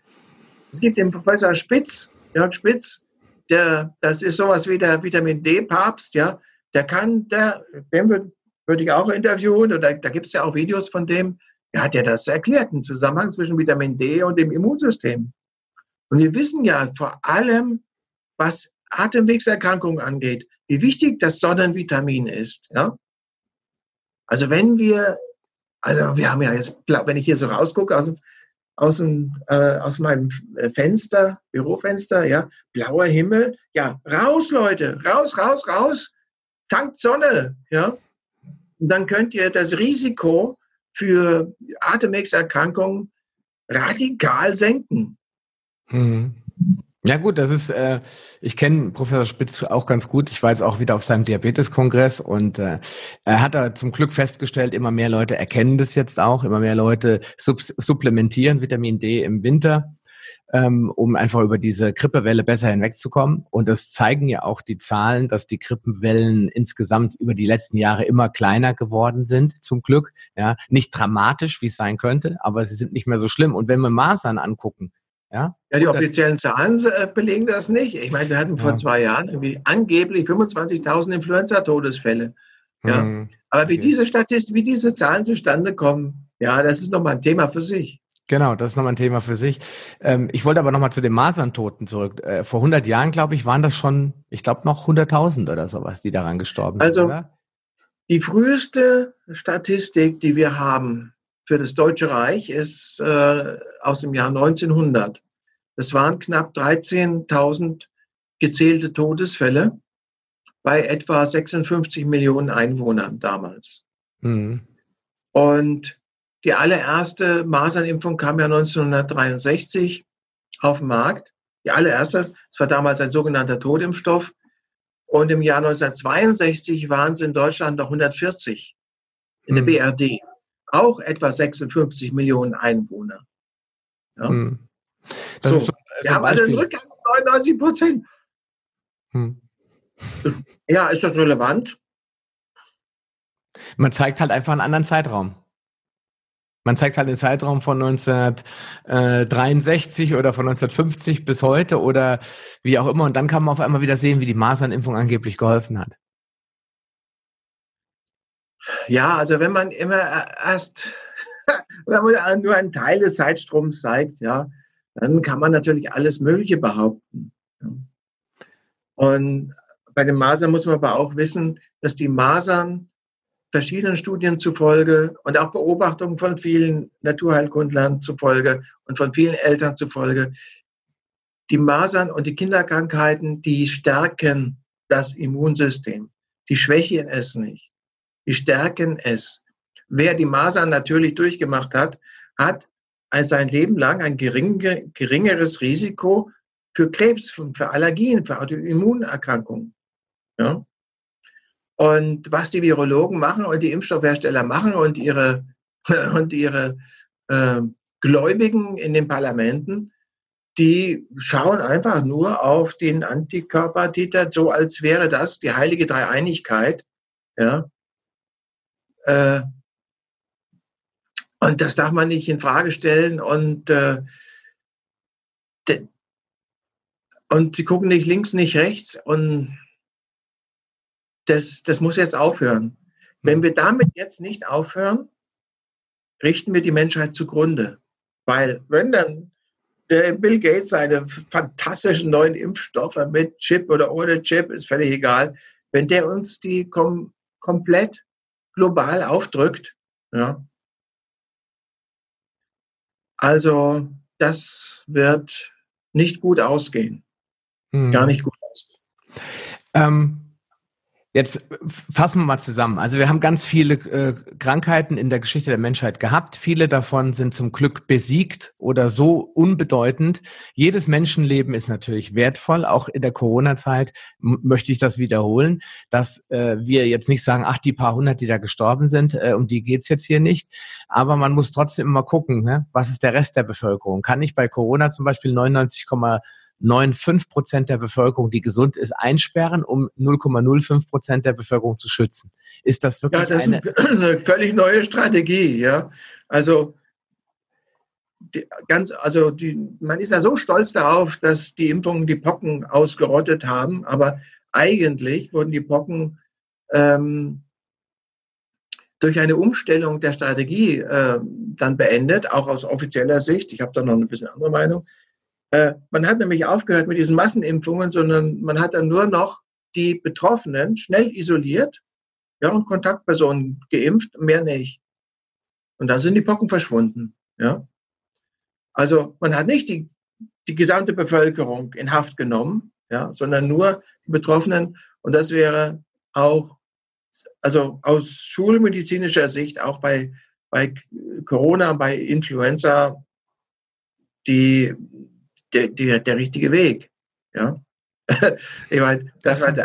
Es gibt den Professor Spitz, Jörg Spitz, der, das ist sowas wie der Vitamin D-Papst, ja, der kann, der, den würde würd ich auch interviewen, oder da gibt es ja auch Videos von dem, der hat ja das erklärt, einen Zusammenhang zwischen Vitamin D und dem Immunsystem. Und wir wissen ja vor allem, was Atemwegserkrankungen angeht, wie wichtig das Sonnenvitamin ist. Ja? Also wenn wir, also wir haben ja jetzt, wenn ich hier so rausgucke aus, aus, dem, äh, aus meinem Fenster, Bürofenster, ja, blauer Himmel, ja, raus Leute, raus, raus, raus, tankt Sonne, ja. Und dann könnt ihr das Risiko für Atemwegserkrankungen radikal senken. Mhm. Ja gut, das ist, äh, ich kenne Professor Spitz auch ganz gut. Ich war jetzt auch wieder auf seinem Diabeteskongress und äh, er hat da zum Glück festgestellt, immer mehr Leute erkennen das jetzt auch, immer mehr Leute supplementieren Vitamin D im Winter, ähm, um einfach über diese Grippewelle besser hinwegzukommen. Und das zeigen ja auch die Zahlen, dass die Grippenwellen insgesamt über die letzten Jahre immer kleiner geworden sind, zum Glück. Ja, nicht dramatisch, wie es sein könnte, aber sie sind nicht mehr so schlimm. Und wenn wir Masern angucken, ja, ja die offiziellen Zahlen äh, belegen das nicht. Ich meine, wir hatten vor ja. zwei Jahren irgendwie angeblich 25.000 Influenza-Todesfälle. Ja. Mhm. Aber wie okay. diese Statistik, wie diese Zahlen zustande kommen, ja, das ist nochmal ein Thema für sich. Genau, das ist nochmal ein Thema für sich. Ähm, ich wollte aber nochmal zu den Maserntoten zurück. Äh, vor 100 Jahren, glaube ich, waren das schon, ich glaube, noch 100.000 oder sowas, die daran gestorben sind. Also, oder? die früheste Statistik, die wir haben, für das Deutsche Reich ist äh, aus dem Jahr 1900. Das waren knapp 13.000 gezählte Todesfälle bei etwa 56 Millionen Einwohnern damals. Mhm. Und die allererste Masernimpfung kam ja 1963 auf den Markt. Die allererste, es war damals ein sogenannter Todimpfstoff. Und im Jahr 1962 waren es in Deutschland noch 140 in der hm. BRD. Auch etwa 56 Millionen Einwohner. Ja. Hm. So, so, wir haben also einen Rückgang von 99 Prozent. Hm. Ja, ist das relevant? Man zeigt halt einfach einen anderen Zeitraum. Man zeigt halt den Zeitraum von 1963 oder von 1950 bis heute oder wie auch immer. Und dann kann man auf einmal wieder sehen, wie die Masernimpfung angeblich geholfen hat. Ja, also wenn man immer erst, wenn man nur einen Teil des Zeitstroms zeigt, ja, dann kann man natürlich alles Mögliche behaupten. Und bei den Masern muss man aber auch wissen, dass die Masern verschiedenen Studien zufolge und auch Beobachtungen von vielen Naturheilkundlern zufolge und von vielen Eltern zufolge, die Masern und die Kinderkrankheiten, die stärken das Immunsystem. Die schwächen es nicht. Die stärken es. Wer die Masern natürlich durchgemacht hat, hat sein Leben lang ein geringeres Risiko für Krebs, für Allergien, für Autoimmunerkrankungen. Ja? Und was die Virologen machen und die Impfstoffhersteller machen und ihre, und ihre äh, Gläubigen in den Parlamenten, die schauen einfach nur auf den Antikörpertiter, so als wäre das die heilige Dreieinigkeit. Ja. Äh, und das darf man nicht in Frage stellen. Und, äh, und sie gucken nicht links, nicht rechts. Und das, das muss jetzt aufhören. Wenn hm. wir damit jetzt nicht aufhören, richten wir die Menschheit zugrunde. Weil wenn dann der Bill Gates seine fantastischen neuen Impfstoffe mit Chip oder ohne Chip, ist völlig egal, wenn der uns die kom komplett global aufdrückt, ja, also das wird nicht gut ausgehen. Hm. Gar nicht gut ausgehen. Ähm, Jetzt fassen wir mal zusammen. Also wir haben ganz viele äh, Krankheiten in der Geschichte der Menschheit gehabt. Viele davon sind zum Glück besiegt oder so unbedeutend. Jedes Menschenleben ist natürlich wertvoll. Auch in der Corona-Zeit möchte ich das wiederholen, dass äh, wir jetzt nicht sagen, ach, die paar hundert, die da gestorben sind, äh, um die geht's jetzt hier nicht. Aber man muss trotzdem immer gucken, ne? was ist der Rest der Bevölkerung? Kann ich bei Corona zum Beispiel 99, 0,95 Prozent der Bevölkerung, die gesund ist, einsperren, um 0,05 Prozent der Bevölkerung zu schützen. Ist das wirklich ja, das eine, ist eine völlig neue Strategie? Ja, also die, ganz, also die, man ist ja so stolz darauf, dass die Impfungen die Pocken ausgerottet haben, aber eigentlich wurden die Pocken ähm, durch eine Umstellung der Strategie äh, dann beendet, auch aus offizieller Sicht. Ich habe da noch ein bisschen andere Meinung. Äh, man hat nämlich aufgehört mit diesen Massenimpfungen, sondern man hat dann nur noch die Betroffenen schnell isoliert ja, und Kontaktpersonen geimpft, mehr nicht. Und dann sind die Pocken verschwunden. Ja. Also man hat nicht die, die gesamte Bevölkerung in Haft genommen, ja, sondern nur die Betroffenen. Und das wäre auch, also aus schulmedizinischer Sicht, auch bei, bei Corona, bei Influenza, die der, der, der richtige Weg. Ja? ich meine, das war die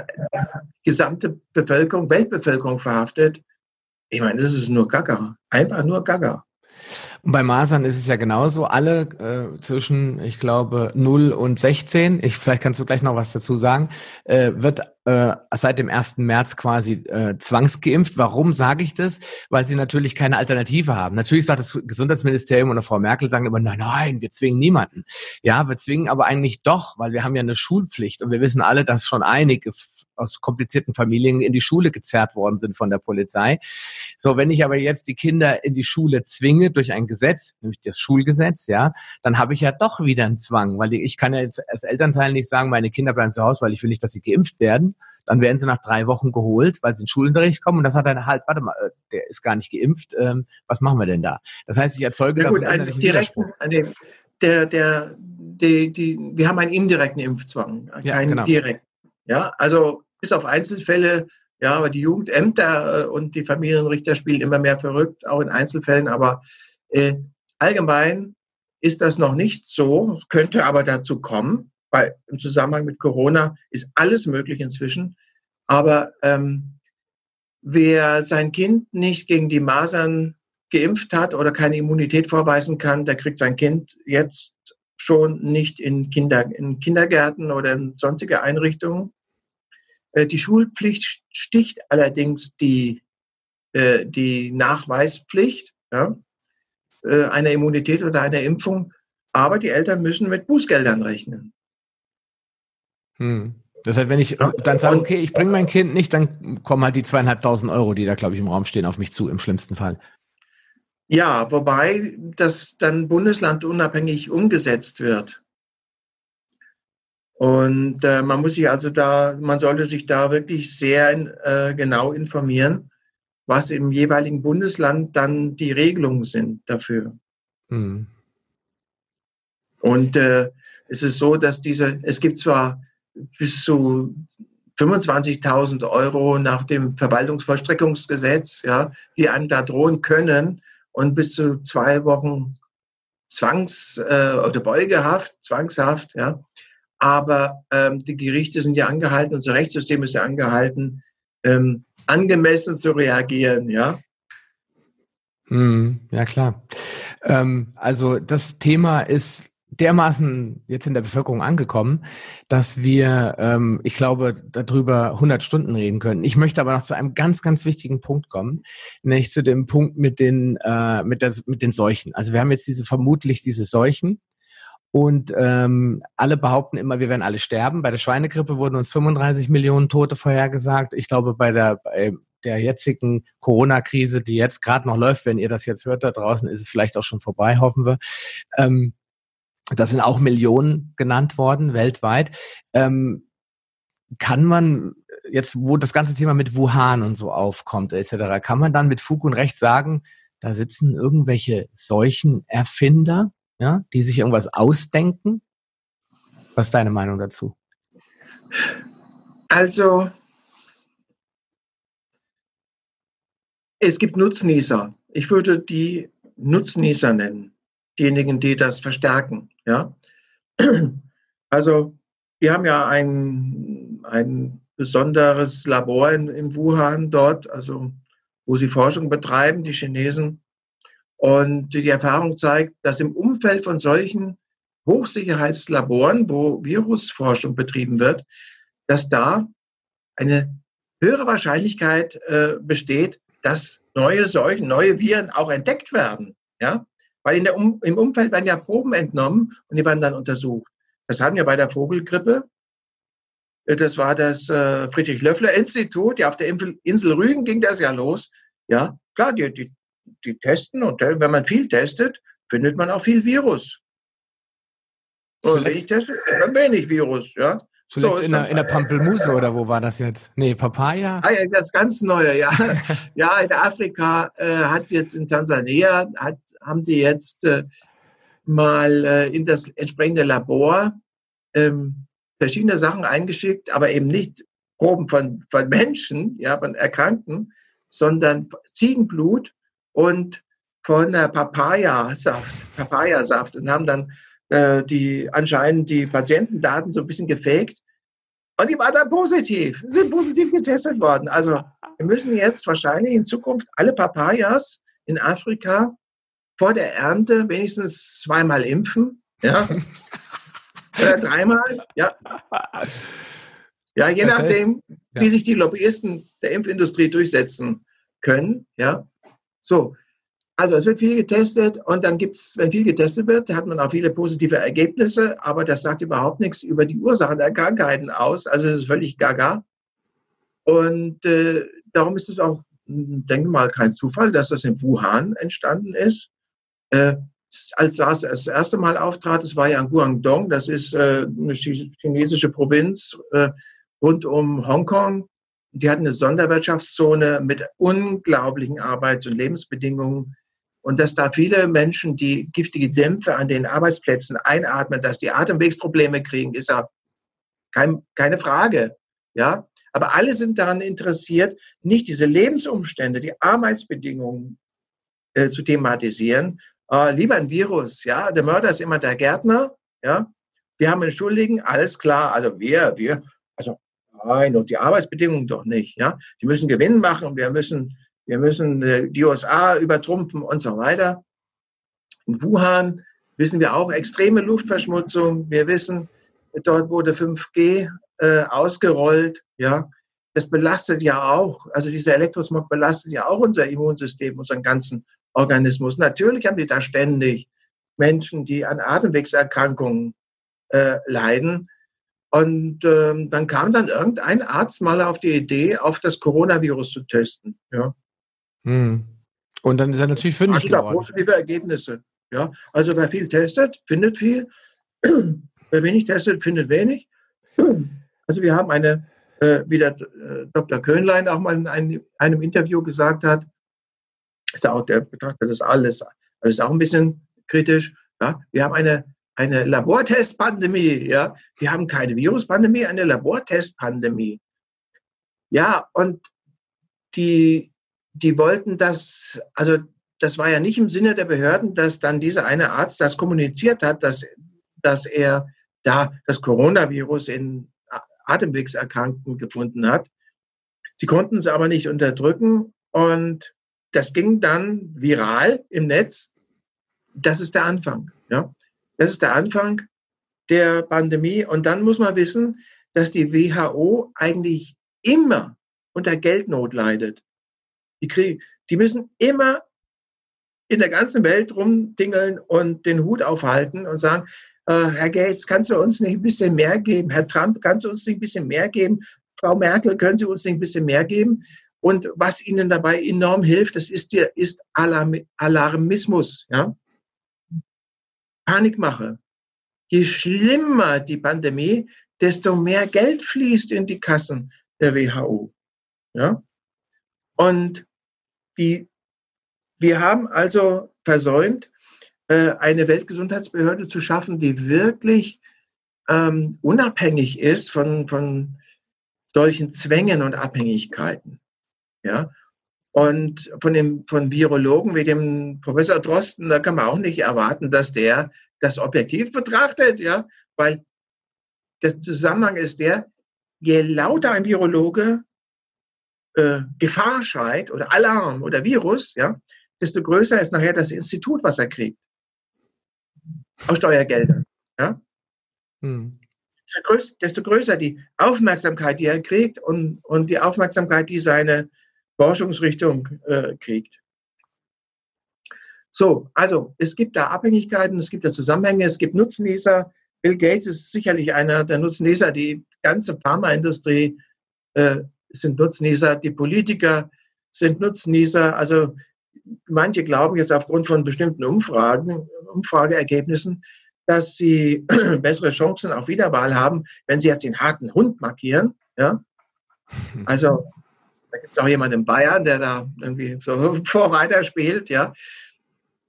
gesamte Bevölkerung, Weltbevölkerung verhaftet. Ich meine, das ist nur Gaga. Einfach nur Gaga. Und bei Masern ist es ja genauso. Alle äh, zwischen, ich glaube, 0 und 16, ich, vielleicht kannst du gleich noch was dazu sagen, äh, wird äh, seit dem 1. März quasi äh, zwangsgeimpft. Warum sage ich das? Weil sie natürlich keine Alternative haben. Natürlich sagt das Gesundheitsministerium oder Frau Merkel sagen immer, nein, nein, wir zwingen niemanden. Ja, wir zwingen aber eigentlich doch, weil wir haben ja eine Schulpflicht und wir wissen alle, dass schon einige aus komplizierten Familien in die Schule gezerrt worden sind von der Polizei. So, wenn ich aber jetzt die Kinder in die Schule zwinge durch ein Gesetz, nämlich das Schulgesetz, ja, dann habe ich ja doch wieder einen Zwang, weil ich kann ja jetzt als Elternteil nicht sagen, meine Kinder bleiben zu Hause, weil ich will nicht, dass sie geimpft werden. Dann werden sie nach drei Wochen geholt, weil sie in Schulunterricht kommen und das hat dann halt, warte mal, äh, der ist gar nicht geimpft, ähm, was machen wir denn da? Das heißt, ich erzeuge ja, gut, das einen direkten, der, der, die, die, wir haben einen indirekten Impfzwang, ja, keinen genau. direkten. Ja, also bis auf Einzelfälle, ja, aber die Jugendämter äh, und die Familienrichter spielen immer mehr verrückt, auch in Einzelfällen. Aber äh, allgemein ist das noch nicht so, könnte aber dazu kommen, weil im Zusammenhang mit Corona ist alles möglich inzwischen. Aber ähm, wer sein Kind nicht gegen die Masern geimpft hat oder keine Immunität vorweisen kann, der kriegt sein Kind jetzt schon nicht in, Kinder, in Kindergärten oder in sonstige Einrichtungen. Äh, die Schulpflicht sticht allerdings die, äh, die Nachweispflicht ja, äh, einer Immunität oder einer Impfung, aber die Eltern müssen mit Bußgeldern rechnen. Hm. Das heißt, wenn ich dann sage, okay, ich bringe mein Kind nicht, dann kommen halt die zweieinhalbtausend Euro, die da, glaube ich, im Raum stehen, auf mich zu, im schlimmsten Fall. Ja, wobei das dann bundeslandunabhängig umgesetzt wird. Und äh, man muss sich also da, man sollte sich da wirklich sehr äh, genau informieren, was im jeweiligen Bundesland dann die Regelungen sind dafür. Mhm. Und äh, es ist so, dass diese, es gibt zwar bis zu 25.000 Euro nach dem Verwaltungsvollstreckungsgesetz, ja, die einem da drohen können und bis zu zwei Wochen Zwangs- äh, oder Beugehaft, Zwangshaft, ja. Aber ähm, die Gerichte sind ja angehalten, unser Rechtssystem ist ja angehalten, ähm, angemessen zu reagieren, ja. Hm, ja, klar. Ähm, also das Thema ist dermaßen jetzt in der Bevölkerung angekommen, dass wir, ähm, ich glaube, darüber 100 Stunden reden können. Ich möchte aber noch zu einem ganz, ganz wichtigen Punkt kommen, nämlich zu dem Punkt mit den, äh, mit, der, mit den Seuchen. Also wir haben jetzt diese vermutlich diese Seuchen und ähm, alle behaupten immer, wir werden alle sterben. Bei der Schweinegrippe wurden uns 35 Millionen Tote vorhergesagt. Ich glaube, bei der bei der jetzigen Corona-Krise, die jetzt gerade noch läuft, wenn ihr das jetzt hört da draußen, ist es vielleicht auch schon vorbei, hoffen wir. Ähm, da sind auch Millionen genannt worden weltweit. Ähm, kann man jetzt, wo das ganze Thema mit Wuhan und so aufkommt, etc., kann man dann mit Fug und Recht sagen, da sitzen irgendwelche Seuchenerfinder, ja, die sich irgendwas ausdenken? Was ist deine Meinung dazu? Also, es gibt Nutznießer. Ich würde die Nutznießer nennen diejenigen, die das verstärken. Ja? Also wir haben ja ein, ein besonderes Labor in, in Wuhan dort, also wo sie Forschung betreiben, die Chinesen. Und die Erfahrung zeigt, dass im Umfeld von solchen Hochsicherheitslaboren, wo Virusforschung betrieben wird, dass da eine höhere Wahrscheinlichkeit äh, besteht, dass neue Seuchen, neue Viren auch entdeckt werden. Ja? Weil in der um im Umfeld werden ja Proben entnommen und die werden dann untersucht. Das hatten wir bei der Vogelgrippe. Das war das äh, Friedrich-Löffler-Institut. Ja, auf der Insel Rügen ging das ja los. Ja, klar, die, die, die testen und wenn man viel testet, findet man auch viel Virus. Und wenn ich teste, dann wenig Virus, ja. Zuletzt so in, der, in der Pampelmuse oder wo war das jetzt? Nee, Papaya? Ah, ja, das ganz Neue, ja. ja, in Afrika äh, hat jetzt in Tansania, hat, haben die jetzt äh, mal äh, in das entsprechende Labor ähm, verschiedene Sachen eingeschickt, aber eben nicht Proben von, von Menschen, ja, von Erkrankten, sondern Ziegenblut und von äh, Papayasaft, Papayasaft und haben dann äh, die anscheinend die Patientendaten so ein bisschen gefaked. Und die waren dann positiv, sind positiv getestet worden. Also wir müssen jetzt wahrscheinlich in Zukunft alle Papayas in Afrika vor der Ernte wenigstens zweimal impfen. Ja. Oder dreimal. Ja. Ja, je das nachdem, heißt, ja. wie sich die Lobbyisten der Impfindustrie durchsetzen können. Ja. So, also es wird viel getestet und dann gibt es, wenn viel getestet wird, hat man auch viele positive Ergebnisse, aber das sagt überhaupt nichts über die Ursachen der Krankheiten aus. Also es ist völlig gaga. Und äh, darum ist es auch, denke mal, kein Zufall, dass das in Wuhan entstanden ist. Äh, als SARS das erste Mal auftrat, das war ja in Guangdong, das ist äh, eine chinesische Provinz äh, rund um Hongkong. Die hatten eine Sonderwirtschaftszone mit unglaublichen Arbeits- und Lebensbedingungen und dass da viele Menschen, die giftige Dämpfe an den Arbeitsplätzen einatmen, dass die Atemwegsprobleme kriegen, ist ja kein, keine Frage. Ja, aber alle sind daran interessiert, nicht diese Lebensumstände, die Arbeitsbedingungen äh, zu thematisieren. Äh, lieber ein Virus, ja, der Mörder ist immer der Gärtner, ja. Wir haben einen Schuldigen, alles klar, also wir, wir, also nein, und die Arbeitsbedingungen doch nicht, ja. Die müssen Gewinn machen, wir müssen, wir müssen äh, die USA übertrumpfen und so weiter. In Wuhan wissen wir auch extreme Luftverschmutzung. Wir wissen, dort wurde 5G äh, ausgerollt, ja. Das belastet ja auch, also dieser Elektrosmog belastet ja auch unser Immunsystem, unseren ganzen Organismus. Natürlich haben die da ständig Menschen, die an Atemwegserkrankungen äh, leiden. Und ähm, dann kam dann irgendein Arzt mal auf die Idee, auf das Coronavirus zu testen. Ja. Hm. Und dann ist er natürlich fündig also geworden. positive Ergebnisse. Ja. Also wer viel testet, findet viel. wer wenig testet, findet wenig. Also wir haben eine, äh, wie der äh, Dr. Köhnlein auch mal in einem, einem Interview gesagt hat, ist auch, der betrachtet das alles, alles auch ein bisschen kritisch. Ja. Wir haben eine eine Labortestpandemie, ja. Wir haben keine Viruspandemie, eine Labortestpandemie. Ja, und die, die wollten das, also das war ja nicht im Sinne der Behörden, dass dann dieser eine Arzt das kommuniziert hat, dass, dass er da das Coronavirus in Atemwegserkrankten gefunden hat. Sie konnten es aber nicht unterdrücken und das ging dann viral im Netz. Das ist der Anfang. Ja. Das ist der Anfang der Pandemie. Und dann muss man wissen, dass die WHO eigentlich immer unter Geldnot leidet. Die, kriegen, die müssen immer in der ganzen Welt rumdingeln und den Hut aufhalten und sagen, äh, Herr Gates, kannst du uns nicht ein bisschen mehr geben? Herr Trump, kannst du uns nicht ein bisschen mehr geben? Frau Merkel, können Sie uns nicht ein bisschen mehr geben? Und was Ihnen dabei enorm hilft, das ist, ist Alarmismus. Ja? Panikmache. Je schlimmer die Pandemie, desto mehr Geld fließt in die Kassen der WHO. Ja? Und die, wir haben also versäumt, äh, eine Weltgesundheitsbehörde zu schaffen, die wirklich ähm, unabhängig ist von, von solchen Zwängen und Abhängigkeiten. Ja? Und von dem, von Virologen wie dem Professor Drosten, da kann man auch nicht erwarten, dass der das objektiv betrachtet, ja, weil der Zusammenhang ist der, je lauter ein Virologe äh, Gefahr schreit oder Alarm oder Virus, ja, desto größer ist nachher das Institut, was er kriegt. Aus Steuergeldern. Ja. Hm. Desto, größer, desto größer die Aufmerksamkeit, die er kriegt und, und die Aufmerksamkeit, die seine Forschungsrichtung äh, kriegt. So, also es gibt da Abhängigkeiten, es gibt da Zusammenhänge, es gibt Nutznießer. Bill Gates ist sicherlich einer der Nutznießer. Die ganze Pharmaindustrie äh, sind Nutznießer, die Politiker sind Nutznießer. Also manche glauben jetzt aufgrund von bestimmten Umfragen, Umfrageergebnissen, dass sie bessere Chancen auf Wiederwahl haben, wenn sie jetzt den harten Hund markieren. Ja? Also da gibt es auch jemanden in Bayern, der da irgendwie so Vorreiter spielt, ja.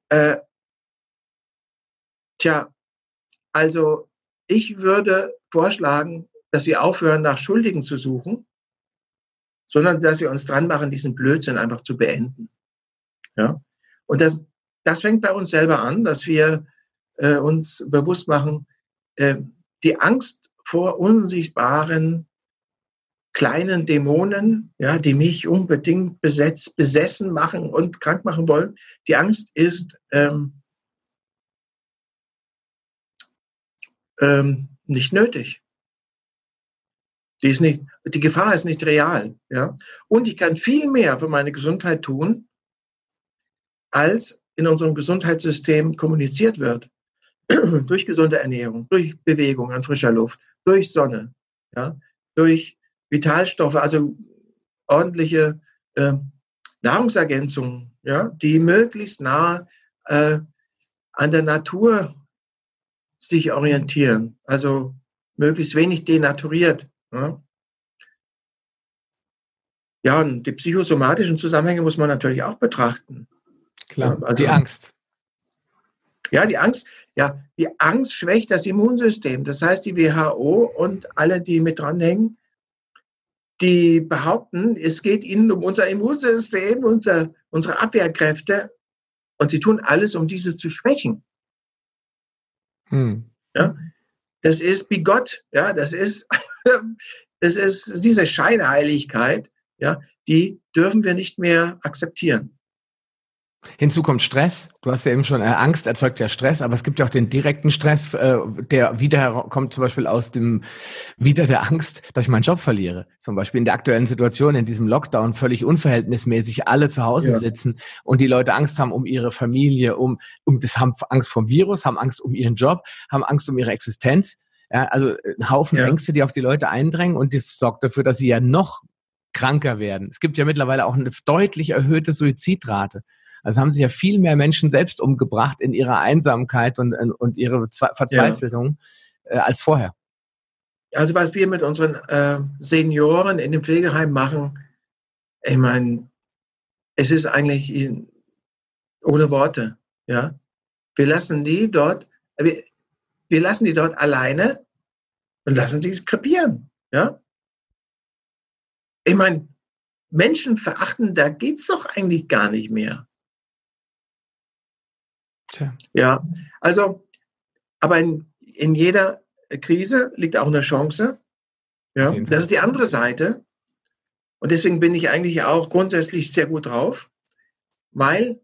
Äh, tja, also ich würde vorschlagen, dass wir aufhören, nach Schuldigen zu suchen, sondern dass wir uns dran machen, diesen Blödsinn einfach zu beenden. Ja? Und das, das fängt bei uns selber an, dass wir äh, uns bewusst machen, äh, die Angst vor unsichtbaren kleinen Dämonen, ja, die mich unbedingt besetzt, besessen machen und krank machen wollen. Die Angst ist ähm, ähm, nicht nötig. Die, ist nicht, die Gefahr ist nicht real. Ja? Und ich kann viel mehr für meine Gesundheit tun, als in unserem Gesundheitssystem kommuniziert wird. durch gesunde Ernährung, durch Bewegung an frischer Luft, durch Sonne, ja? durch Vitalstoffe, also ordentliche äh, Nahrungsergänzungen, ja, die möglichst nah äh, an der Natur sich orientieren, also möglichst wenig denaturiert. Ja. ja, und die psychosomatischen Zusammenhänge muss man natürlich auch betrachten. Klar, also, die Angst. Ja, die Angst, ja, die Angst schwächt das Immunsystem. Das heißt, die WHO und alle, die mit dranhängen, die behaupten, es geht ihnen um unser Immunsystem, unser, unsere Abwehrkräfte und sie tun alles, um dieses zu schwächen. Hm. Ja, das ist bigott, ja, das ist, das ist diese Scheinheiligkeit, ja, die dürfen wir nicht mehr akzeptieren. Hinzu kommt Stress. Du hast ja eben schon, äh, Angst erzeugt ja Stress, aber es gibt ja auch den direkten Stress, äh, der wieder kommt zum Beispiel aus dem, wieder der Angst, dass ich meinen Job verliere. Zum Beispiel in der aktuellen Situation, in diesem Lockdown, völlig unverhältnismäßig alle zu Hause ja. sitzen und die Leute Angst haben um ihre Familie, um, um das haben Angst vom Virus, haben Angst um ihren Job, haben Angst um ihre Existenz. Ja, also ein Haufen ja. Ängste, die auf die Leute eindrängen und das sorgt dafür, dass sie ja noch kranker werden. Es gibt ja mittlerweile auch eine deutlich erhöhte Suizidrate. Also haben sich ja viel mehr Menschen selbst umgebracht in ihrer Einsamkeit und, und ihre Verzweiflung ja. äh, als vorher. Also was wir mit unseren äh, Senioren in dem Pflegeheim machen, ich meine, es ist eigentlich ohne Worte. Ja, wir lassen die dort, wir, wir lassen die dort alleine und lassen die krepieren. Ja, ich meine, Menschen verachten, da geht's doch eigentlich gar nicht mehr. Tja. Ja, also, aber in, in jeder Krise liegt auch eine Chance. Ja, das ist die andere Seite. Und deswegen bin ich eigentlich auch grundsätzlich sehr gut drauf, weil,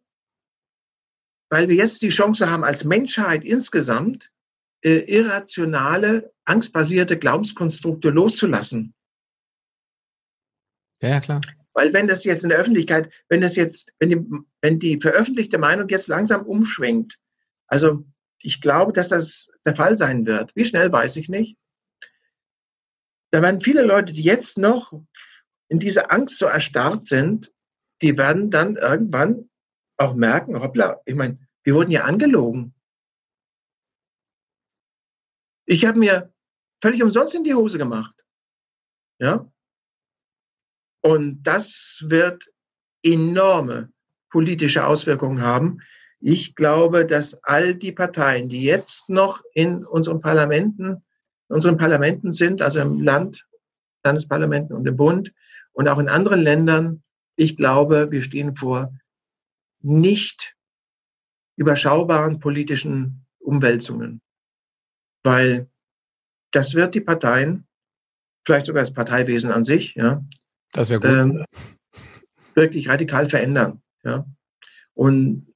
weil wir jetzt die Chance haben, als Menschheit insgesamt äh, irrationale, angstbasierte Glaubenskonstrukte loszulassen. Ja, ja, klar. Weil wenn das jetzt in der Öffentlichkeit, wenn das jetzt, wenn die, wenn die veröffentlichte Meinung jetzt langsam umschwenkt, also ich glaube, dass das der Fall sein wird. Wie schnell weiß ich nicht. Da werden viele Leute, die jetzt noch in dieser Angst so erstarrt sind, die werden dann irgendwann auch merken, hoppla, ich meine, wir wurden ja angelogen. Ich habe mir völlig umsonst in die Hose gemacht. Ja, und das wird enorme politische Auswirkungen haben. Ich glaube, dass all die Parteien, die jetzt noch in unseren Parlamenten, in unseren Parlamenten sind, also im Land, Landesparlamenten und im Bund und auch in anderen Ländern, ich glaube, wir stehen vor nicht überschaubaren politischen Umwälzungen, weil das wird die Parteien, vielleicht sogar das Parteiwesen an sich, ja, das wäre gut. Ähm, wirklich radikal verändern. Ja. Und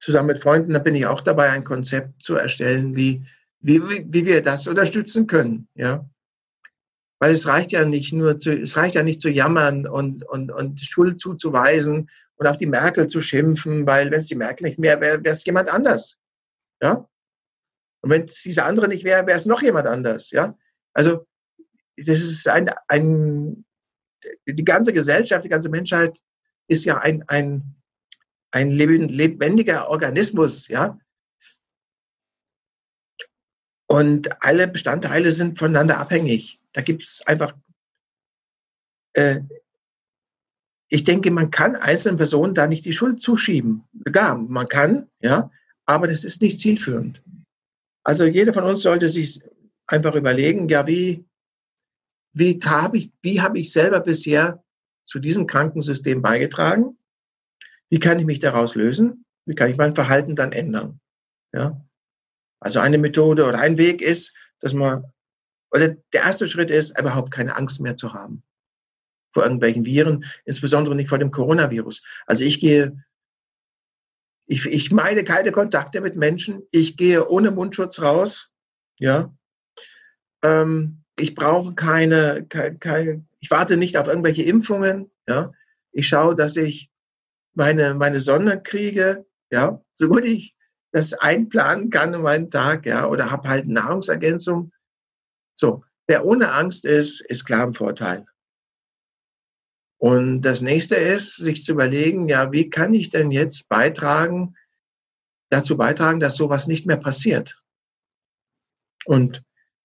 zusammen mit Freunden, da bin ich auch dabei, ein Konzept zu erstellen, wie, wie, wie wir das unterstützen können. Ja. Weil es reicht ja nicht nur zu, es reicht ja nicht zu jammern und, und, und Schuld zuzuweisen und auf die Merkel zu schimpfen, weil wenn es die Merkel nicht mehr wäre, wäre es jemand anders. Ja. Und wenn es diese andere nicht wäre, wäre es noch jemand anders. Ja. Also, das ist ein, ein, die ganze Gesellschaft, die ganze Menschheit ist ja ein, ein, ein lebendiger Organismus, ja. Und alle Bestandteile sind voneinander abhängig. Da gibt es einfach, äh, ich denke, man kann einzelnen Personen da nicht die Schuld zuschieben. Gar, man kann, ja, aber das ist nicht zielführend. Also jeder von uns sollte sich einfach überlegen, ja, wie, wie habe ich, wie habe ich selber bisher zu diesem Krankensystem beigetragen? Wie kann ich mich daraus lösen? Wie kann ich mein Verhalten dann ändern? Ja. Also eine Methode oder ein Weg ist, dass man, oder der erste Schritt ist, überhaupt keine Angst mehr zu haben vor irgendwelchen Viren, insbesondere nicht vor dem Coronavirus. Also ich gehe, ich, ich meide keine Kontakte mit Menschen, ich gehe ohne Mundschutz raus, ja. Ähm, ich brauche keine, keine, keine, ich warte nicht auf irgendwelche Impfungen. Ja, ich schaue, dass ich meine meine Sonne kriege. Ja, so gut ich das einplanen kann in meinen Tag. Ja, oder habe halt Nahrungsergänzung. So, wer ohne Angst ist, ist klar im Vorteil. Und das nächste ist, sich zu überlegen, ja, wie kann ich denn jetzt beitragen, dazu beitragen, dass sowas nicht mehr passiert? Und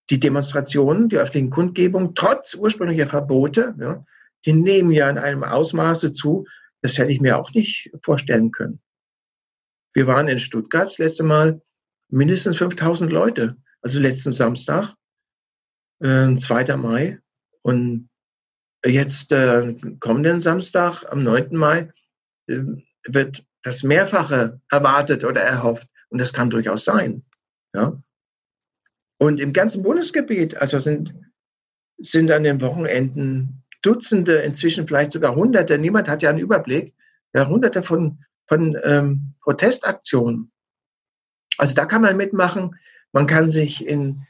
die Demonstrationen, die öffentlichen Kundgebungen, trotz ursprünglicher Verbote, ja, die nehmen ja in einem Ausmaße zu, das hätte ich mir auch nicht vorstellen können. Wir waren in Stuttgart das letzte Mal mindestens 5000 Leute, also letzten Samstag, äh, 2. Mai. Und jetzt äh, kommenden Samstag, am 9. Mai, äh, wird das Mehrfache erwartet oder erhofft. Und das kann durchaus sein. Ja? Und im ganzen Bundesgebiet, also sind, sind an den Wochenenden Dutzende, inzwischen vielleicht sogar Hunderte, niemand hat ja einen Überblick, ja, Hunderte von, von ähm, Protestaktionen. Also da kann man mitmachen. Man kann sich in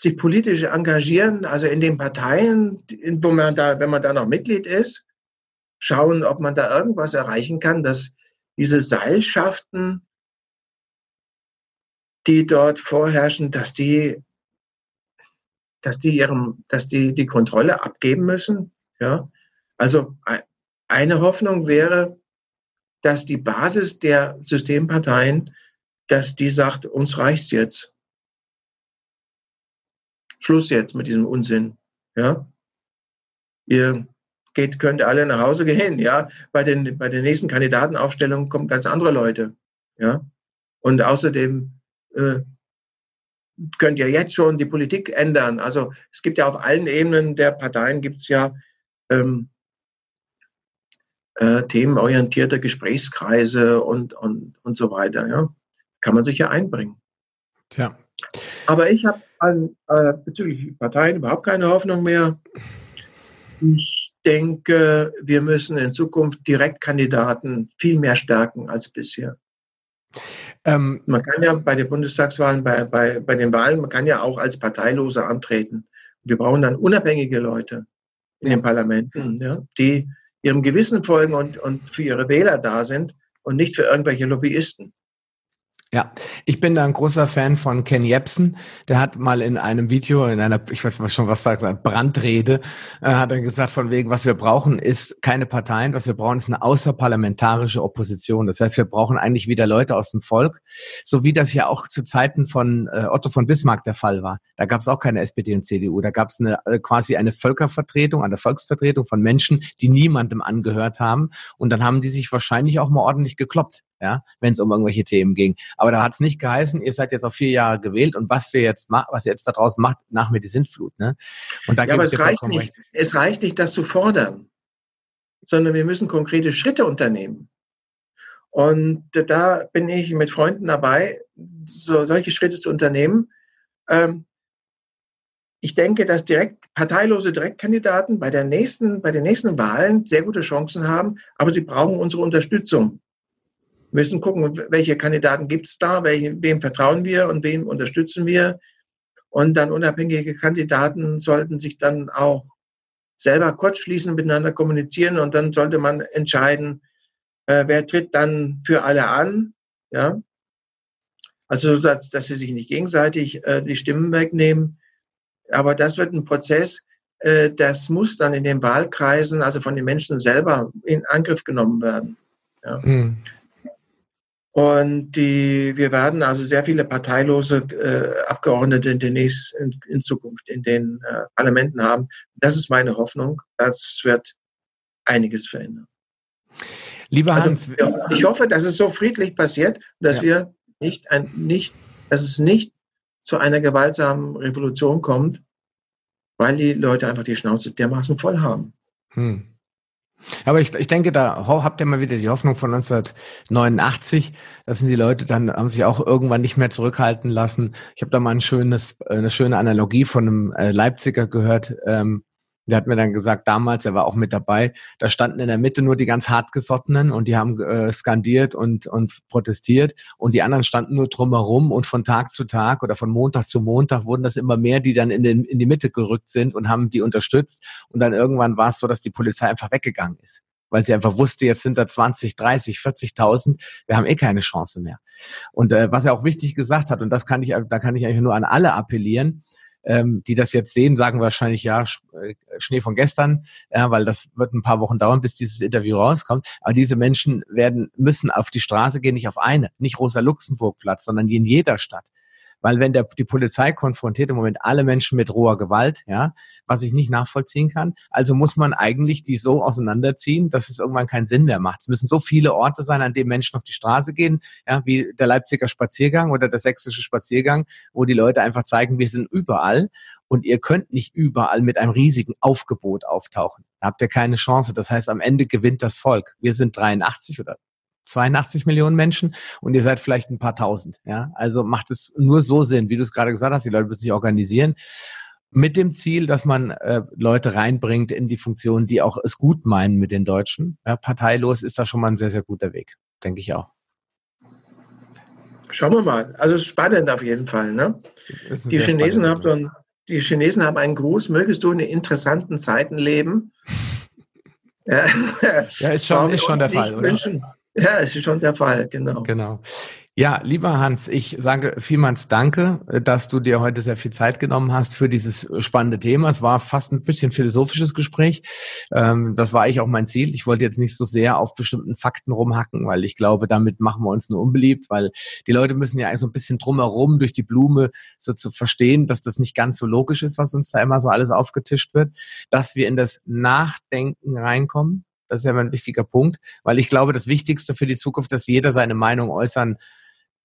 sich politisch engagieren, also in den Parteien, wo man da, wenn man da noch Mitglied ist, schauen, ob man da irgendwas erreichen kann, dass diese Seilschaften, die dort vorherrschen, dass die, dass die ihrem, dass die die Kontrolle abgeben müssen. Ja, also eine Hoffnung wäre, dass die Basis der Systemparteien, dass die sagt, uns reicht's jetzt. Schluss jetzt mit diesem Unsinn. Ja, ihr geht, könnt alle nach Hause gehen. Ja, bei den bei der nächsten Kandidatenaufstellung kommen ganz andere Leute. Ja, und außerdem äh, könnt ihr jetzt schon die Politik ändern. Also es gibt ja auf allen Ebenen der Parteien gibt es ja ähm, äh, themenorientierte Gesprächskreise und, und, und so weiter. Ja? Kann man sich ja einbringen. Tja. Aber ich habe äh, bezüglich Parteien überhaupt keine Hoffnung mehr. Ich denke, wir müssen in Zukunft Direktkandidaten viel mehr stärken als bisher. Ähm, man kann ja bei den Bundestagswahlen, bei, bei, bei den Wahlen, man kann ja auch als Parteiloser antreten. Wir brauchen dann unabhängige Leute in ja. den Parlamenten, ja, die ihrem Gewissen folgen und, und für ihre Wähler da sind und nicht für irgendwelche Lobbyisten. Ja, ich bin da ein großer Fan von Ken Jebsen. Der hat mal in einem Video, in einer, ich weiß schon was sagt, Brandrede, äh, hat er gesagt, von wegen, was wir brauchen, ist keine Parteien, was wir brauchen, ist eine außerparlamentarische Opposition. Das heißt, wir brauchen eigentlich wieder Leute aus dem Volk, so wie das ja auch zu Zeiten von äh, Otto von Bismarck der Fall war. Da gab es auch keine SPD und CDU. Da gab es eine, äh, quasi eine Völkervertretung, eine Volksvertretung von Menschen, die niemandem angehört haben. Und dann haben die sich wahrscheinlich auch mal ordentlich gekloppt ja, wenn es um irgendwelche Themen ging. Aber da hat es nicht geheißen, ihr seid jetzt auf vier Jahre gewählt und was wir jetzt machen, was ihr jetzt da draußen macht, nach mir die Sintflut. Ne? Und da ja, aber es reicht nicht. Recht. Es reicht nicht, das zu fordern, sondern wir müssen konkrete Schritte unternehmen. Und da bin ich mit Freunden dabei, so, solche Schritte zu unternehmen. Ähm, ich denke, dass direkt parteilose Direktkandidaten bei der nächsten, bei den nächsten Wahlen sehr gute Chancen haben, aber sie brauchen unsere Unterstützung. Wir müssen gucken, welche Kandidaten gibt es da, welche, wem vertrauen wir und wem unterstützen wir. Und dann unabhängige Kandidaten sollten sich dann auch selber kurz schließen, miteinander kommunizieren und dann sollte man entscheiden, äh, wer tritt dann für alle an. Ja? Also, dass, dass sie sich nicht gegenseitig äh, die Stimmen wegnehmen. Aber das wird ein Prozess, äh, das muss dann in den Wahlkreisen, also von den Menschen selber, in Angriff genommen werden. Ja. Mhm. Und die, wir werden also sehr viele parteilose äh, Abgeordnete in, den nächsten, in, in Zukunft in den äh, Parlamenten haben. Das ist meine Hoffnung. Das wird einiges verändern. Lieber also, Hans, ich hoffe, dass es so friedlich passiert, dass ja. wir nicht, ein, nicht, dass es nicht zu einer gewaltsamen Revolution kommt, weil die Leute einfach die Schnauze dermaßen voll haben. Hm. Aber ich, ich denke, da habt ihr mal wieder die Hoffnung von 1989. Da sind die Leute dann, haben sich auch irgendwann nicht mehr zurückhalten lassen. Ich habe da mal ein schönes, eine schöne Analogie von einem äh, Leipziger gehört. Ähm, der hat mir dann gesagt, damals, er war auch mit dabei, da standen in der Mitte nur die ganz hartgesottenen und die haben äh, skandiert und, und protestiert und die anderen standen nur drumherum und von Tag zu Tag oder von Montag zu Montag wurden das immer mehr, die dann in, den, in die Mitte gerückt sind und haben die unterstützt und dann irgendwann war es so, dass die Polizei einfach weggegangen ist weil sie einfach wusste, jetzt sind da 20, 30, 40.000, wir haben eh keine Chance mehr. Und äh, was er auch wichtig gesagt hat, und das kann ich, da kann ich eigentlich nur an alle appellieren, ähm, die das jetzt sehen, sagen wahrscheinlich ja äh, Schnee von gestern, ja, weil das wird ein paar Wochen dauern, bis dieses Interview rauskommt. Aber diese Menschen werden müssen auf die Straße gehen, nicht auf eine, nicht Rosa Luxemburg Platz, sondern in jeder Stadt weil wenn der, die Polizei konfrontiert im Moment alle Menschen mit roher Gewalt, ja, was ich nicht nachvollziehen kann, also muss man eigentlich die so auseinanderziehen, dass es irgendwann keinen Sinn mehr macht. Es müssen so viele Orte sein, an denen Menschen auf die Straße gehen, ja, wie der Leipziger Spaziergang oder der sächsische Spaziergang, wo die Leute einfach zeigen, wir sind überall und ihr könnt nicht überall mit einem riesigen Aufgebot auftauchen. Da habt ihr keine Chance. Das heißt, am Ende gewinnt das Volk. Wir sind 83 oder 82 Millionen Menschen und ihr seid vielleicht ein paar tausend. Ja? Also macht es nur so Sinn, wie du es gerade gesagt hast, die Leute müssen sich organisieren mit dem Ziel, dass man äh, Leute reinbringt in die Funktion, die auch es gut meinen mit den Deutschen. Ja, parteilos ist da schon mal ein sehr, sehr guter Weg, denke ich auch. Schauen wir mal. Also spannend auf jeden Fall. Ne? Die Chinesen haben so ein, die Chinesen haben einen Gruß, mögest du in interessanten Zeiten leben. ja, ist schon, ist schon der Fall, oder? Wünschen. Ja, ist schon der Fall, genau. Genau. Ja, lieber Hans, ich sage vielmals Danke, dass du dir heute sehr viel Zeit genommen hast für dieses spannende Thema. Es war fast ein bisschen philosophisches Gespräch. Ähm, das war eigentlich auch mein Ziel. Ich wollte jetzt nicht so sehr auf bestimmten Fakten rumhacken, weil ich glaube, damit machen wir uns nur unbeliebt, weil die Leute müssen ja eigentlich so ein bisschen drumherum durch die Blume so zu verstehen, dass das nicht ganz so logisch ist, was uns da immer so alles aufgetischt wird, dass wir in das Nachdenken reinkommen, das ist ja ein wichtiger Punkt, weil ich glaube, das Wichtigste für die Zukunft, dass jeder seine Meinung äußern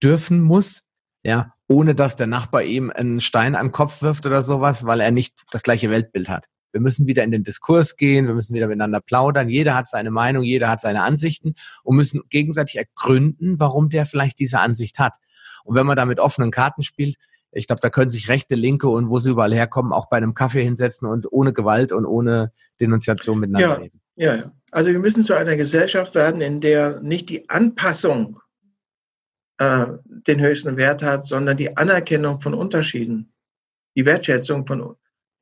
dürfen muss, ja, ohne dass der Nachbar ihm einen Stein an den Kopf wirft oder sowas, weil er nicht das gleiche Weltbild hat. Wir müssen wieder in den Diskurs gehen, wir müssen wieder miteinander plaudern. Jeder hat seine Meinung, jeder hat seine Ansichten und müssen gegenseitig ergründen, warum der vielleicht diese Ansicht hat. Und wenn man da mit offenen Karten spielt, ich glaube, da können sich Rechte, Linke und wo sie überall herkommen, auch bei einem Kaffee hinsetzen und ohne Gewalt und ohne Denunziation miteinander ja, reden. Ja, ja. Also wir müssen zu einer Gesellschaft werden, in der nicht die Anpassung äh, den höchsten Wert hat, sondern die Anerkennung von Unterschieden, die Wertschätzung von,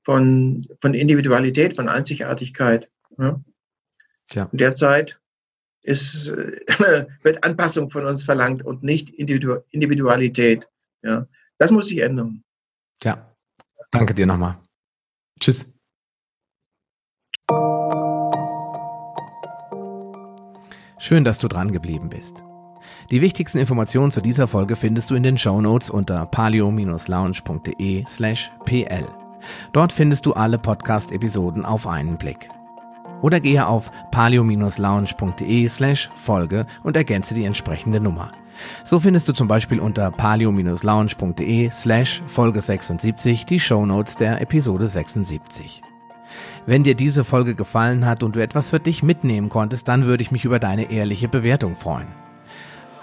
von, von Individualität, von Einzigartigkeit. Ja? Ja. Derzeit ist, wird Anpassung von uns verlangt und nicht Individu Individualität. Ja? Das muss sich ändern. Ja, danke dir nochmal. Tschüss. Schön, dass du dran geblieben bist. Die wichtigsten Informationen zu dieser Folge findest du in den Show Notes unter palio-lounge.de slash pl. Dort findest du alle Podcast-Episoden auf einen Blick. Oder gehe auf palio-lounge.de slash Folge und ergänze die entsprechende Nummer. So findest du zum Beispiel unter palio-lounge.de slash Folge 76 die Show Notes der Episode 76. Wenn dir diese Folge gefallen hat und du etwas für dich mitnehmen konntest, dann würde ich mich über deine ehrliche Bewertung freuen.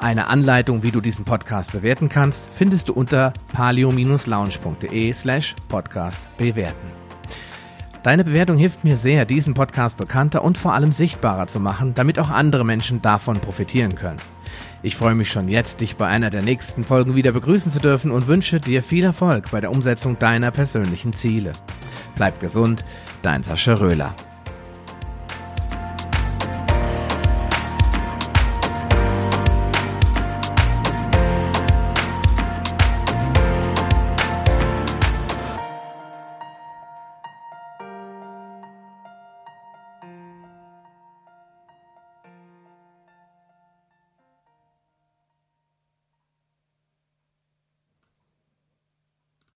Eine Anleitung, wie du diesen Podcast bewerten kannst, findest du unter palio-lounge.de slash podcast bewerten. Deine Bewertung hilft mir sehr, diesen Podcast bekannter und vor allem sichtbarer zu machen, damit auch andere Menschen davon profitieren können. Ich freue mich schon jetzt, dich bei einer der nächsten Folgen wieder begrüßen zu dürfen und wünsche dir viel Erfolg bei der Umsetzung deiner persönlichen Ziele. Bleib gesund, dein Sascha Röhler.